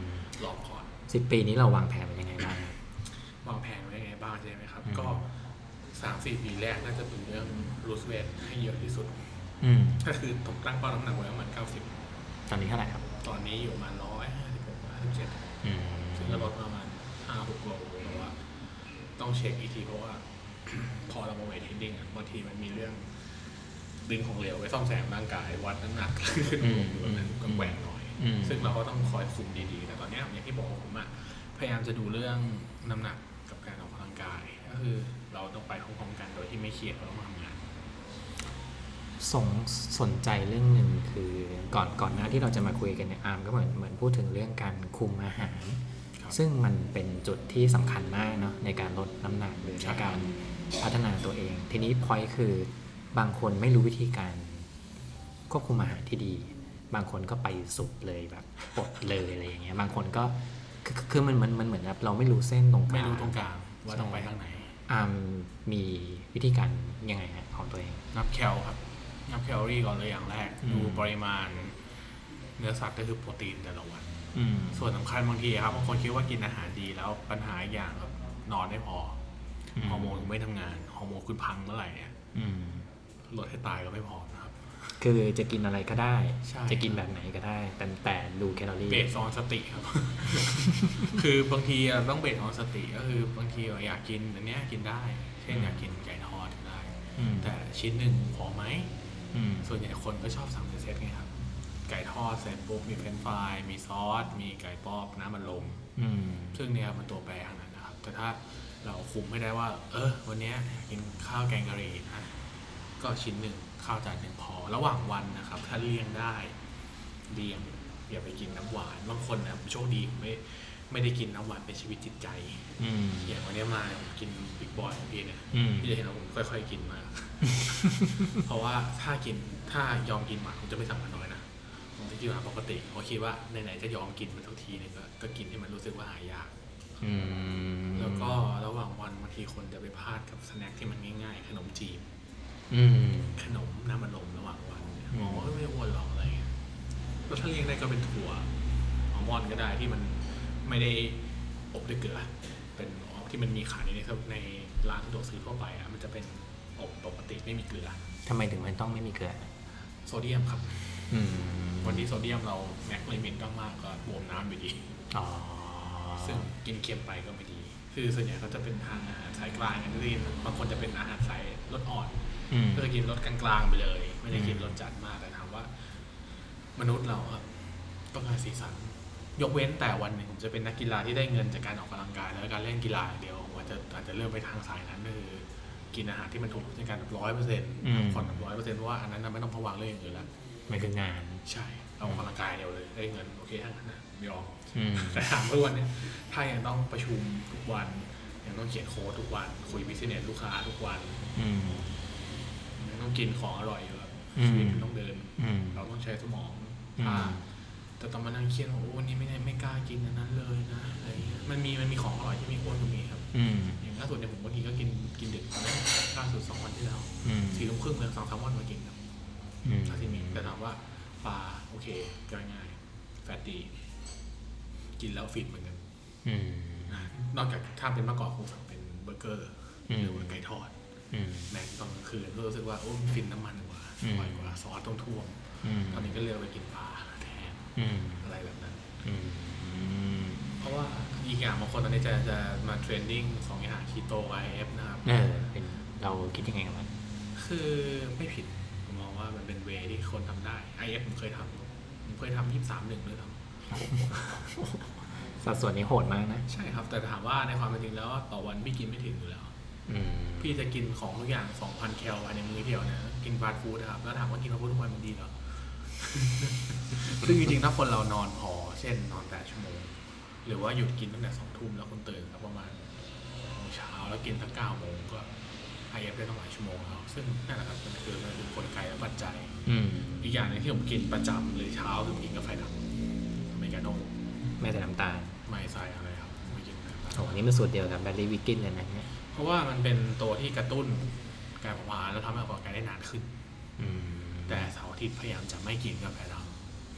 ลองก่อน
สิบปีนี้เราวางแผนเป็นยังไงบ้างครับ
วางแผนไว้ยังไงบ้างใช่ไหมครับ
อืม
ก็ สามสี่ปีแรกน่าจะเป็นเรื่อง lose weight ให้เยอะที่สุด
อืม
ก็คือผมตั้งเป้าน้ำหนักไว้ประมาณเก้าสิบ
ตอนนี้เท่าไหร่ครับ
ตอนนี้อยู่ประมาณร้อยห้าสิบหกห้าสิบเจ็ด
อืม
ซึ่งก็ลดประมาณห้าหกโลแต่ว่า ต้องเช็คอีกทีเพราะว่า พอเรามา weight training อะบางทีมันมีเรื่อง ดึงของเหลวไว้ซ่อมแซมร่างกายวัดน้ำหนักขึ้นลงอยู่แบบนั้นก็แหว่งหน่อย
อืม
ซึ่งเราก็ต้องคอยคุมดีๆ แต่ตอนเนี้ยอย่างที่บอกผมอะพยายามจะดูเรื่องน้ำหนักกับการออกกำลังกาย ก็คือ เราต้องไปพร้อมๆกันโดยที่ไม่เครียดเพราะเราต้องทำงาน
สงสนใจเรื่องหนึ่งคือก่อนก่อนหน้าที่เราจะมาคุยกันเนี่ยอาร์มก็เหมือนเหมือนพูดถึงเรื่องการคุมอาหาร
ครับ
ซึ่งมันเป็นจุดที่สำคัญมากเนาะในการลดน้ำหนักหรือ
ใช่
ในการพัฒนาตัวเอง ทีนี้พอยคือบางคนไม่รู้วิธีการควบคุมอาหารที่ดี บางคนก็ไปสุดเลยแบบปลดเลยอะไรอย่างเงี้ยบางคนก็คือคือคือมันมันมันเหมือนแบบเราไม่รู้เส้นตรงกลาง
ไม่รู้ตรงกลางว่าต้องไปทางไหน
อาร์มมีวิธีการยังไงฮะของตัวเอง
นับแคลครับ นับแคลอรี่ก่อนเลยอย่างแรก
อืม
ดูปริมาณเนื้อสัตว์ก็คือโปรตีนแต่ละวัน
อืม
ส่วนสำคัญบางทีครับบางคนคิดว่ากินอาหารดีแล้วปัญหาอีกอย่างครับนอนไม่พออ
ม
ฮอร์โมนไม่ทำงานฮอร์โมนคุณพังเมื่อไหร่เนี่ย
อืม
ลดให้ตายก็ไม่พอนะ ครับ
คือจะกินอะไรก็ได้
ใช่
จะกินแบบไหนก็ได้ แต่แต่ดูแคลอรี่
base on สติครับ คือบางทีอะต้อง base on สติก็คือบางทีอะอยากกินอันเนี้ยกินได้ เช่นอยากกินไก่ทอดก็ได้
อืม
แต่ชิ้นหนึ่งพอไหม
อืม
ส่วนใหญ่คนก็ชอบสั่งเป็นเซตไงครับ ไก่ทอดเสร็จปุ๊บมีเฟรนช์ฟรายมีซอส มีไก่ป๊อบน้ำมันลม
อืม
ซึ่งเนี่ยมันตัวแปรทั้งนั้นนะครับ แต่ถ้าเราคุมไม่ได้ว่า เออ วันเนี้ยกินข้าวแกงกะหรี่นะก็ชิ้นหนึ่ง ข้าวจานหนึ่งพอ ระหว่างวันนะครับ ถ้าเลี่ยงได้เลี่ยงอย่าไปกินน้ำหวานบางคนนะโชคดีไม่ไม่ได้กินน้ำหวานเป็นชีวิตจิตใจ
อืม
อย่างวันเนี้ยมาผมกินบิ๊กบอยของพี่เนี่ย
อืม
พี่จะเห็นว่าผมค่อยๆกินมาก เพราะว่าถ้ากินถ้ายอมกินหวานผมจะไม่สั่งมันน้อยนะผมจะกินหวานปกติเพราะคิดว่าไหนๆจะยอมกินมันทุกทีเนี่ยก็ก็กินให้มันรู้สึกว่าหายาก
อืม
แล้วก็ระหว่างวันบางทีคนจะไปพลาดกับสแน็คที่มันง่ายๆ ขนมจีบ
อืม
ขนมน้ำมันลมระหว่างวันเนี่ย
อืม
องว่าไม่อ้วนหรอกอะไรเงี้ยแล้วถ้าเลี่ยงได้ก็เป็นถั่วอัลมอนด์ก็ได้ที่มันไม่ได้อบด้วยเกลือ เป็นที่มันมีขายในในร้านสะดวกซื้อทั่วไปอะมันจะเป็นอบปกติไม่มีเกลือ
ทำไมถึงมันต้องไม่มีเกลือ
โซเดียมครับ
อื
วันที่โซเดียมเราแม็กลิมิตมากๆก็บวมน้ำอยู่ดี
อ๋อ
ซึ่งกินเค็มไปก็ไม่ดี คือส่วนใหญ่เขาจะเป็นทางอาหารสายกลางอย่างที่ได้บางคนจะเป็นอาหารสายรสอ่อน ก็จะกินรสกลางๆไปเลย ไม่ได้กินรสจัดมากแต่ถามว่า มนุษย์เราครับ ต้องการสีสัน ยกเว้นแต่วันหนึ่งผมจะเป็นนักกีฬาที่ได้เงินจากการออกกำลังกาย แล้วการเล่นกีฬาอย่างเดียวผมอาจจะอาจจะเริ่มไปทางสายนั้นก็คือกินอาหารที่มันถูกในการร้อยเปอร์เซ็นต์
อืม
ผ่อนร้อยเปอร์เซ็นต์เพราะว่าอันนั้นนะไม่ต้องพะวางเรื่องอย่างอื่นแล้ว
มันคืองาน
ใช่เอาออกกำลังกายเดียวเลยได้เงินโอเคทั้งนั้นนะยอม
อืม
แต่ถามทุกวันเนี่ยถ้ายังต้องประชุมทุกวันยังต้องเขียนโค้ดทุกวัน คุย business ลูกค้าทุกวัน
อืม
ยัง ต้องกินของอร่อยอยู่ครับ
อืม
ชีวิตมันต้องเดิน
อืม
เราต้องใช้สมอง
อืม
อ่าแต่ตอนมานั่งเครียดว่าโอ้วันนี้ไม่ได้ไม่กล้ากินอันนั้นเลยนะอะไรเงี้ยมันมีมันมีของอร่อยที่มีอ้วนก็มีครับ
อืม
อย่างล่าสุดเนี่ยผมบางทีก็กินกินดึกนะล่าสุดสองวันที่แล้ว
อืม
สี่ทุ่มครึ่งเลยสองสามวันมากินครับ
อืม
ซาซิมิแต่ถามว่าปลาโอเคย่อยง่ายแฟตดี กินแล้วฟิตเหมือนกัน
อืม
นะนอกจากถ้าเป็นเมื่อก่อนคงสั่งเป็นเบอร์เกอร์
อืม
หรือว่าไก่ทอด
อืม
แม็กตอนกลางคืนก็รู้สึกว่าโอ้มันฟินน้ำมันกว่า
อื
อ
ม
ร่อยกว่าซอสต้องท่วม
อืม
ตอนนี้ก็เลือกไปกินปลาแทน
อืม
อะไรแบบนั้น
อืม
เพราะว่าอีกอย่างบางคนตอนนี้จะจะมา trending สองอย่างคีโต IF นะครับ
เออเป็นเราคิดยังไงกับมัน
คือไม่ผิดผมมองว่ามันเป็น way ที่คนทำได้ IF ผมเคยทำผมเคยทำยี่สิบสามหนึ่งด้วยท
สัดส่วนนี้โหดมากนะำ
ใช่ครับ แต่ถามว่าในความเป็นจริงแล้วต่อวันพี่กินไม่ถึงอยู่แล้ว
อืม
พี่จะกินของทุกอย่าง2,000แคลภายในมื้อเดียวนะ กินฟาสต์ฟู้ดนะครับ แล้วถามว่ากินฟาสต์ฟู้ดทุกวันมันดีเหรอ ซึ่งจริงๆถ้าคนเรานอนพอ เช่นนอน8ชั่วโมง หรือว่าหยุดกินตั้งแต่2ทุ่มแล้วคุณตื่นแล้วประมาณโมงเช้าแล้วกินตั้ง9โมงก็ IF ได้ต้องหลายชั่วโมงแล้วซึ่งนั่นแหละครับมันคือมันคือกลไกและปัจจัย
อืม
อีกอย่างหนึงที่ผมกินประจำเลยเช้าคือผมกินกาแฟดำอเมริกาโน่
ไม่ใส่น้ำตาล
ไม่ใส่อะไรครับไม่กินอะไร
โอ้นี่มันสูตรเดียวกับแบลลี่วิกกินเลยนะเนี่ย
เพราะว่ามันเป็นตัวที่กระตุ้นการเผาผลาญแล้วทำให้ออกกำลังกายได้นานขึ้น
อืม
แต่เสาร์อาทิตย์พยายามจะไม่กินกาแฟดำ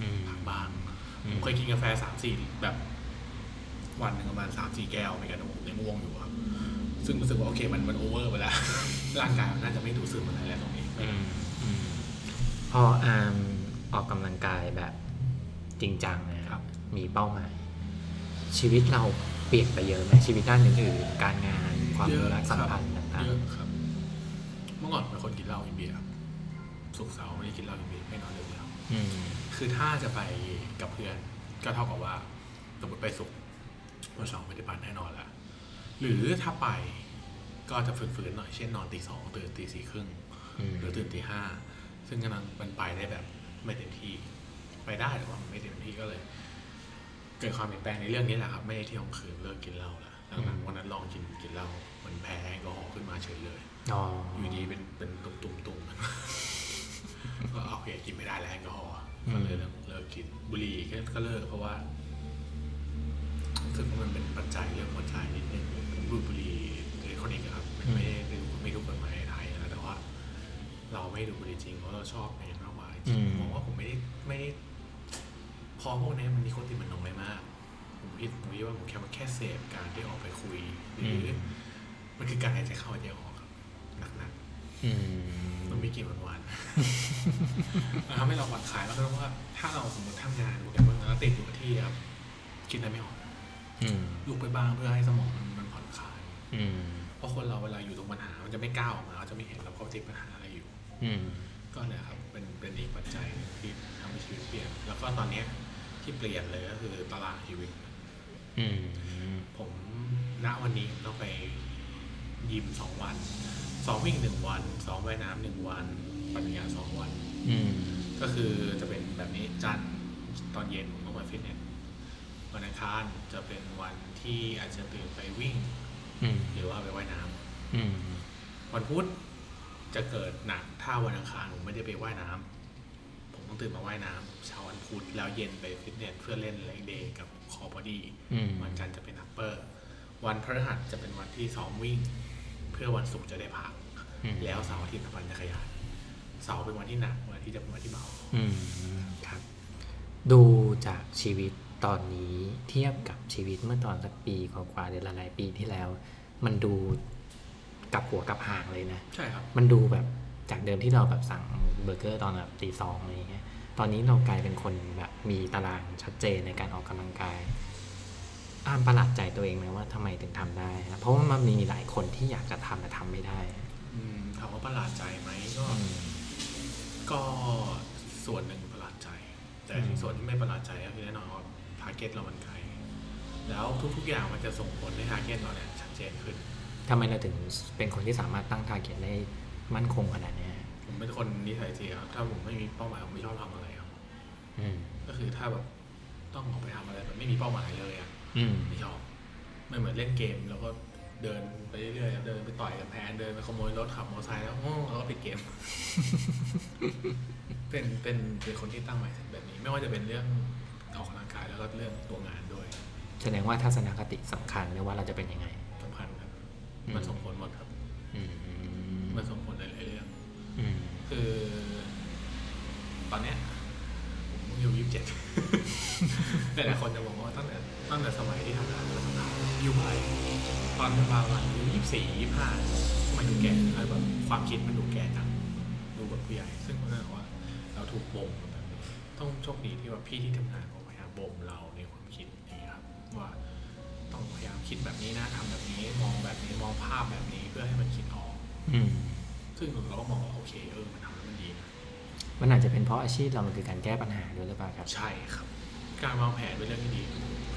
อืม
พักบ้าง
อืม
ผมเคยกินกาแฟสามสี่แบบ วันหนึ่งประมาณสามสี่แก้วอเมริกาโน่ยังง่วงอยู่ครับ ซึ่งรู้สึกว่าโอเคมันมัน over ไปแล้ว ร่างกายมันน่าจะไม่ดูดซึมอะไรแล้วตรงนี้
อืมอืมพออาร์มออกกำลังกายแบบจริงจังนะครับ มีเป้าหมาย ชีวิตเรา เปลี่ยนไปเยอะไหมชีวิตด้านอื่นๆการงานความรักสัมพันธ์ต่าง
เยอะครับ เมื่อก่อนเป็นคนกินเหล้ากินเบียร์ครับสุกร์เสาร์ไม่ได้กินเหล้ากินเบียร์ไม่นอนเร็วแล้ว
ๆอืม
คือถ้าจะไปกับเพื่อนก็เท่ากับว่าสมมติไปสุกร์วันเสาร์ไม่ได้ปั่นแน่นอนละหรือถ้าไปก็จะฝืนๆหน่อยเช่นนอนตีสองตื่นตีสี่ครึ่ง
อืม
หรือตื่นตีห้าซึ่งกำลังมันไปได้แบบไม่เต็มที่ ไปได้แต่ว่ามันไม่เต็มที่ก็เลย เกิดความเปลี่ยนแปลงในเรื่องนี้แหละครับ ไม่ได้เที่ยวกลางคืนเลิกกินเหล้าแล้วหลังๆวันนั้นลองกินกินเหล้ามันแพ้แอลกอฮอล์ขึ้นมาเฉยเลย
อ๋อ
อยู่ดีเป็นเป็นตุ่มตุ่มตุ่มก็โอเคกินไม่ได้แล้วแอลกอฮอล์ก็เลยเลิกเลิกกินบุหรี่ก็ก็เลิกเพราะว่ารู้สึกว่ามันเป็นปัจจัยเรื่องหัวใจนิดนึงผมดูดบุหรี่อิเล็กทรอนิกส์อะครับมันไม่ได้ไม่ไม่ถูกกฎหมายในไทยนะแต่ว่า เราไม่ดูดบุหรี่จริงเพราะเราชอบในมากกว่าจริงๆมองว่าผมไม่ได้ไม่ได้ พอพวกนี้มันนิโคตินมันน้อยมาก ผมคิดผมคิดว่าผมแค่มาแค่เสพการที่ออกไปคุย หรืออมันคือการหายใจเข้าหายใจออกครับหนักๆ
อืม
มันมีกลิ่นหวานๆมันทำให้เราผ่อนคลายแล้วก็ว่า ถ้าเราสมมติทำงานอยู่กับมันแล้วติดอยู่กับที่ครับคิดอะไรไม่ออก
อืม
ลุกไปบ้างเพื่อให้สมองมันมันผ่อนคลาย
อืม
เพราะคนเราเวลาอยู่ตรงปัญหา มันจะไม่ก้าวออกมาเขาจะไม่เห็นเราเขาติดปัญหาอะไรอยู่
อืม
ก็เนี่ยครับเป็นเป็นอีกปัจจัยหนึ่งที่ทำให้ชีวิตเปลี่ยน แล้วก็ตอนเนี้ย ที่เปลี่ยนเลยก็คือตารางชีวิต
อืม
ผมณวันนี้ต้องไปยิมสองวันซ้อมวิ่งหนึ่งวันซ้อมว่ายน้ำหนึ่งวันปัญญาสองวัน
อืม
ก็คือจะเป็นแบบนี้จันทร์ตอนเย็นผมต้องมาฟิตเนสวันอังคารจะเป็นวันที่อาจจะตื่นไปวิ่ง
อืม
หรือว่าไปว่ายน้ำ
อืม
วันพุธจะเกิดหนักถ้าวันอังคารผมไม่ได้ไปว่ายน้ำผม ต้องตื่นมาว่ายน้ำเช้าวันพุธแล้วเย็นไปฟิตเนสเพื่อเล่น leg day กับ core body อื
ม
วันจันทร์จะเป็น upper วันพฤหัสจะเป็นวันที่ซ้อมวิ่ง เพื่อวันศุกร์จะได้พัก
อืม
แล้วเสาร์อาทิตย์มันจะขยายเสาร์เป็นวันที่หนักวันอาทิตย์จะเป็นวันที่เบา
อืมครับ ดูจากชีวิตตอนนี้เทียบกับชีวิตเมื่อตอนสักปีกว่าๆหรือหลายๆปีที่แล้ว มันดูกลับหัวกลับหางเลยนะ
ใช่ครับ
มันดูแบบจากเดิมที่เราแบบสั่งเบอร์เกอร์ตอนแบบตีสองอะไรอย่างเงี้ย ตอนนี้เรากลายเป็นคนแบบมีตารางชัดเจนในการออกกำลังกายอ้ามประหลาดใจตัวเองไหมว่าทำไมถึงทำได้ครับเพราะว่ามันมีหลายคนที่อยากจะทำแต่ทำไม่ได้
อืมถามว่าประหลาดใจไหมก็
อืม
ก็ส่วนหนึ่งประหลาดใจแต่แต่ที่ส่วนที่ไม่ประหลาดใจก็คือแน่นอนว่า target เรามันไกลแล้วทุกๆอย่างมันจะส่งผลให้ target เราเนี่ยชัดเจนขึ้น
ทำไมเราถึงเป็นคนที่สามารถตั้ง target ได้มั่นคงขนาดเนี้ย
ผมเป็นคนนิสัยเสียครับถ้าผมไม่มีเป้าหมายผมไม่ชอบทำอะไรครับ
อืม
ก็คือถ้าแบบต้องออกไปทำอะไรแบบไม่มีเป้าหมายเลยอะ
อืม
ไม่ชอบไม่เหมือนเล่นเกมแล้วก็เดินไปเรื่อยๆเดินไปต่อยกับแพนเดินไปขโมยรถขับมอเตอร์ไซค์แล้วโอ้แล้วก็ปิดเกม เป็นเป็นเป็นคนที่ตั้งหมายแบบนี้ ไม่ว่าจะเป็นเรื่องออกกำลังกายแล้วก็เรื่องตัวงานด้วย
แสดงว่าทัศนคติสำคัญไม่ว่าเราจะเป็นยังไง
สำคัญครับ
อืม
มันส่งผลหมดครับ
อืม
มันส่งผลในหลายๆเรื่อง
อืม
คือ ตอนเนี้ยผม อายู่ยี่สิบเจ็ดหลายๆคนจะบอกว่าตั้งแต่ตั้งแต่สมัยที่ทำงานมาทำงานอายู่เท่าไหร่ตอนประมาณอายุยี่สิบสี่ยี่สิบห้ามันดูแก่อะไรแบบความคิดมันดูแก่จังดูแบบผู้ใหญ่ซึ่งผมก็บอกว่า เราถูกบ่มมาแบบนี้ต้องโชคดีที่ว่าพี่ที่ทำงานเขาพยายามบ่มเราในความคิดอย่างนี้ยครับ ว่าต้องพยายามคิดแบบนี้นะทำแบบนี้มองแบบนี้มองภาพแบบนี้เพื่อให้มันคิดออก
อืม
ซึ่งเราก็มองว่าโอเคเออมันทำแล้วมันดีนะ
มันอาจจะเป็นเพราะอาชีพเรามันคือการแก้ปัญหาด้วยหรือเปล่าครับ
ใช่ครับ การวางแผนเป็นเรื่องที่ดี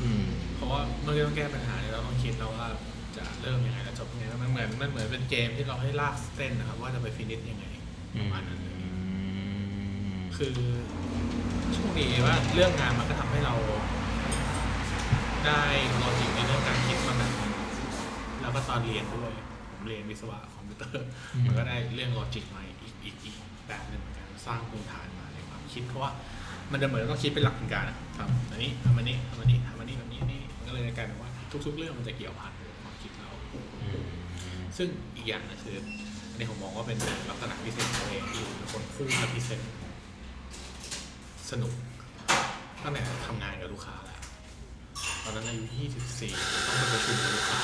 อืม
เพราะว่าเมื่อต้องแก้ปัญหาเนี่ยเราต้องคิดแล้วว่าจะเริ่มยังไงแล้วจบยังไงมันเหมือนมันเหมือนเป็นเกมที่เราให้ลากเส้นนะครับ ว่าจะไป finish ยังไงประมาณนั้นเลยคือโชคดีว่าเรื่องงานมันก็ทำให้เรา ได้ logic ในเรื่องการคิดมาแบบนึงแล้วก็ตอนเรียนด้วยผมเรียนวิศวะคอมพิวเตอร์
อืม
มันก็ได้เรื่อง logic มาอีกอีกอีกแบบหนึ่งเหมือนกัน สร้างพื้นฐานมาในความคิดเพราะว่ามันจะเหมือนต้องคิดเป็นหลักเป็นการอะครับอันนี้ทำอันนี้ทำอันนี้ทำอันนี้แบบนี้นี่มันก็เลยกลายเป็นว่าทุก ๆ เรื่องมันจะเกี่ยวพันกับความคิดเรา
อืม
ซึ่งอีกอย่างนะคืออันนี้ผมมองว่าเป็นลักษณะพิเศษของตัวเองที่เป็นคนพูดและพิเศษสนุกตั้งแต่ทำงานกับลูกค้าแล้วตอนนั้นอายุ24 ต้องไปประชุมกับลูกค้า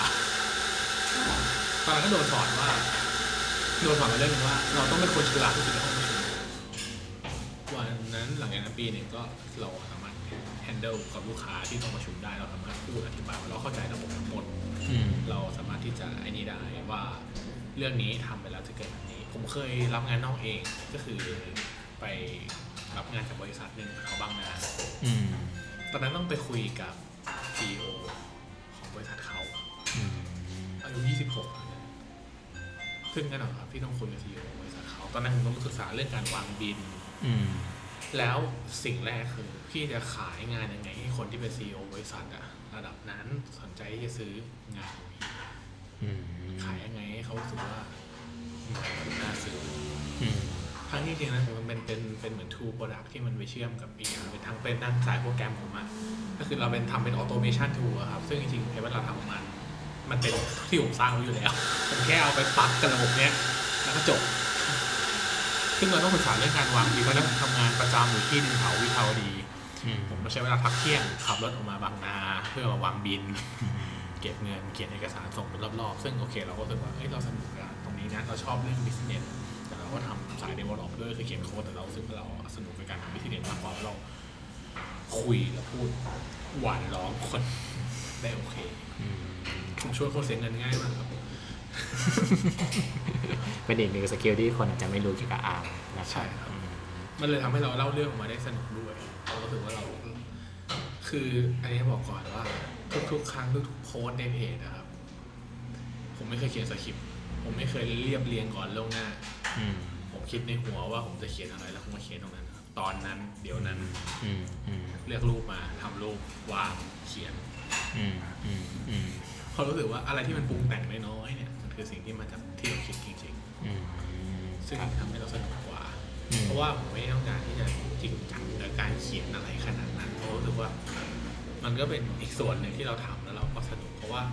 ตอนนั้นก็โดนสอนว่าโดนสอนมาเรื่องหนึงว่า เราต้องเป็นคนฉลาดที่สุดในห้อง ปีหนึ่งก็เราสามารถ handle กับลูกค้าที่ต้องประชุมได้เราสามารถพูดอธิบายว่าเราเข้าใจระบบทั้งหมด
อืม
เราสามารถที่จะไอ้นี้ได้ว่าเรื่องนี้ทำไปแล้วจะเกิดแบบนี้ ผมเคยรับงานนอกเองก็คือไปรับงานจากบริษัทหนึ่งเขาบางนา
อืม
ตอนนั้นต้องไปคุยกับ CEO ของบริษัทเขา
อืม
อายุ 26เลยซึ่งแน่นอนครับที่ต้องคุยกับ CEO ของบริษัทเขาตอนนั้นผมต้องศึกษาเรื่องการวางบิน
อืม
แล้วสิ่งแรกคือพี่จะขายงานยังไงให้คนที่เป็น CEO บริษัทอะระดับนั้นสนใจที่จะซื้องานตรงนี้
อืม
ขายยังไงให้เขารู้สึกว่ามันน่าซื้อ
อืม
ทั้งที่จริงนะมันเป็นเป็นเป็นเหมือน tool product ที่มันไปเชื่อมกับอีกอย่างเป็นทั้งเป็นทั้งสายโปรแกรมผมอะก็คือเราเป็นทำเป็น automation tool อะครับ ซึ่งจริงๆไอ้ว่าเราทำออกมามันเป็นที่ผมสร้างไว้อยู่แล้วผมแค่เอาไปปลักกับระบบเนี้ยแล้วก็จบ ซึ่งเราต้องศึกษาเรื่องการวางทีเพราะฉะนั้นผมทำงานประจำอยู่ที่หนึ่งแถววิภาวดี
อืม
ผมมาใช้เวลาพักเที่ยงขับรถออกมาบางนา เพื่อมาวางบิน เก็บเงินเขียนเอกสารส่งเป็นรอบๆ ซึ่งโอเค เราก็รู้สึกว่าเอ้ยเราสนุกกับตรงนี้นะเราชอบเรื่อง business แต่เราก็ทำสาย develop ด้วยคือเขียนโค้ดแต่เรารู้สึกว่าเราสนุกกับการทำ business มากกว่าเพราะเรา คุยแล้วพูดหวานล้อมคนได้โอเค
อืม
ผมช่วยคนเสียเงินง่ายมากครับ
เป็นอีกหนึ่ง skill ที่คนอาจจะไม่รู้เกี่ยวกับอาร์มนะครับอืม
มันเลยทำให้เราเล่าเรื่องออกมาได้สนุกด้วยเราก็รู้สึกว่าเรา คืออันนี้บอกก่อนว่า ทุกๆ ครั้งทุกๆโพสต์ในเพจนะครับ ผมไม่เคยเขียนสคริปต์ผมไม่เคยเรียบเรียงก่อนล่วงหน้า
อืม
ผมคิดในหัวว่าผมจะเขียนอะไรแล้วผมมาเขียนตรงนั้นนะครับตอนนั้น เดี๋ยวนั้น
อืมอืม
เลือกรูปมาทำรูปวางเขียน
อืมอืมอืม
เพราะรู้สึกว่าอะไรที่มันปรุงแต่งน้อยๆเนี่ยมัน คือสิ่งที่มาจากที่เราคิดจริง
อืม
ๆซึ่ง
ครับ
ทำให้เราสนุกกว่า
อืม
เพราะว่าผมไม่ต้องการที่จะจริงจังกับการเขียนอะไรขนาดนั้นเพราะรู้สึกว่า มันก็เป็นอีกส่วนหนึ่งที่เราทำแล้วเราก็สนุกเพราะว่า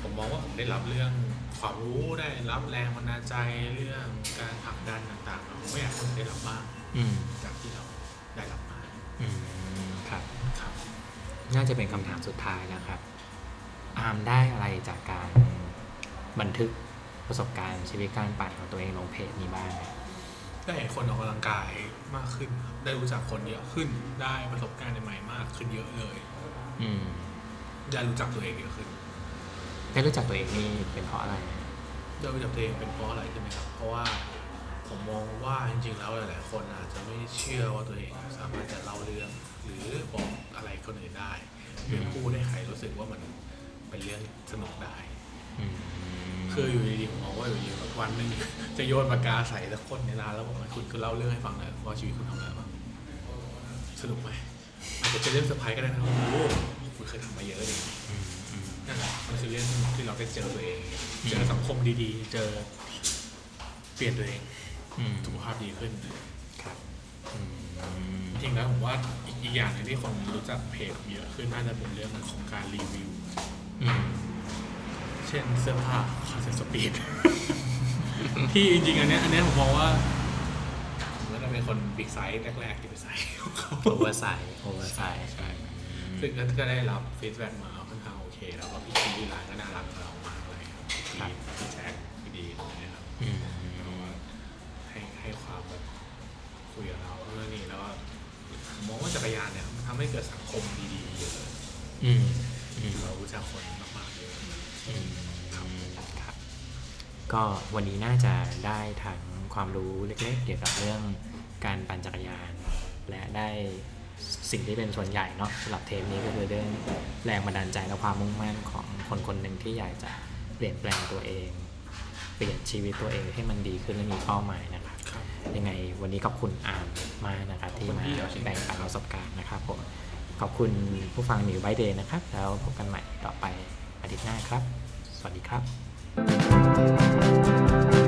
ผมมองว่าผมได้รับเรื่องความรู้ได้รับแรงบันดาลใจเรื่องการผลักดันต่างๆผมไม่อยากให้คนได้รับบ้าง
อืม
จากที่เราได้รับมา
อืมครับ
ครับ
น่าจะเป็นคำถามสุดท้ายนะครับ อาร์มได้อะไรจากการ บันทึกประสบการณ์ชีวิตการปั่นของตัวเองลงเพจนี้บ้างไหม
ได้เห็นคนออกกำลังกายมากขึ้นครับได้รู้จักคนเยอะขึ้นได้ประสบการณ์ใหม่ๆมากขึ้นเยอะเลย
อืม
ได้รู้จักตัวเองเยอะขึ้น
ได้รู้จักตัวเองนี่เป็นเพราะอะไรนะ
ได้รู้จักตัวเองเป็นเพราะอะไรใช่ไหมครับ เพราะว่าผมมองว่าจริงๆแล้วหลายๆคนอาจจะไม่เชื่อว่าตัวเองสามารถจะเล่าเรื่อง หรือบอกอะไรคนอื่นได้หรือพูดให้ใครรู้สึกว่ามันเป็นเรื่องสนุกได้
อืม
คืออยู่ดีๆผมมองว่าอยู่ดีๆแบบวันหนึ่งจะโยนปากกาใส่สักคนในร้านแล้วบอกว่าคุณคุณเล่าเรื่องให้ฟังหน่อยว่าชีวิตคุณทำอะไรบ้างสนุกไหมอาจจะเป็นเรื่องเซอร์ไพรส์ก็ได้นะโอ้โหคุณเคยทำมาเยอะเลย
อืมอืม
นั่นแหละมันคือเรื่องที่เราได้เจอตัวเอง เจอสังคมดีๆ เจอเปลี่ยนตัวเอง
อืม
สุขภาพดีขึ้น
ครับอืม
จริงแล้วผมว่าอีกอีกอย่างหนึ่งที่คนรู้จักเพจเยอะขึ้นน่าจะเป็นเรื่องของการรีวิว
อืม
เช่นเสื้อผ้า concept speed ที่จริงๆ อันเนี้ยอันเนี้ยผมมองว่าผมก็จะเป็นคน big size แรกๆที่ไปใส่ของเขา
oversize oversize
ใช่ซึ่งก็ก็ได้รับ feedback มาค่อนข้างโอเค แล้วก็พี่ทีที่ร้านก็น่ารักกับเรามากเลยครับพี่พี่แจ็คพี่ดีอะไรเงี้ยครับ
อืม
แล้วก็ให้ให้ความแบบคุยกับเราเรื่องนี้แล้วก็ผมมองว่าจักรยานเนี่ยมันทำให้เกิดสังคมดีๆเยอะ
อืมอืม
เรารู้จักคน ก็
วันนี้น่าจะได้ทั้งความรู้เล็กๆ เกี่ยวกับเรื่องการปั่นจักรยาน และได้สิ่งที่เป็นส่วนใหญ่เนาะสำหรับเทปนี้ก็คือเรื่องแรงบันดาลใจและความมุ่งมั่นของคนคนหนึ่งที่อยากจะเปลี่ยนแปลงตัวเอง เปลี่ยนชีวิตตัวเองให้มันดีขึ้นและมีเป้าหมายนะครับ
ครับ
ยังไงวันนี้ขอบคุณอามมากนะครับที่มาแบ่งปันประสบการณ์นะครับผมขอบคุณผู้ฟังหนิวไบเดย์นะครับ แล้วพบกันใหม่ต่อไปอาทิตย์หน้าครับ สวัสดีครับ Thank you.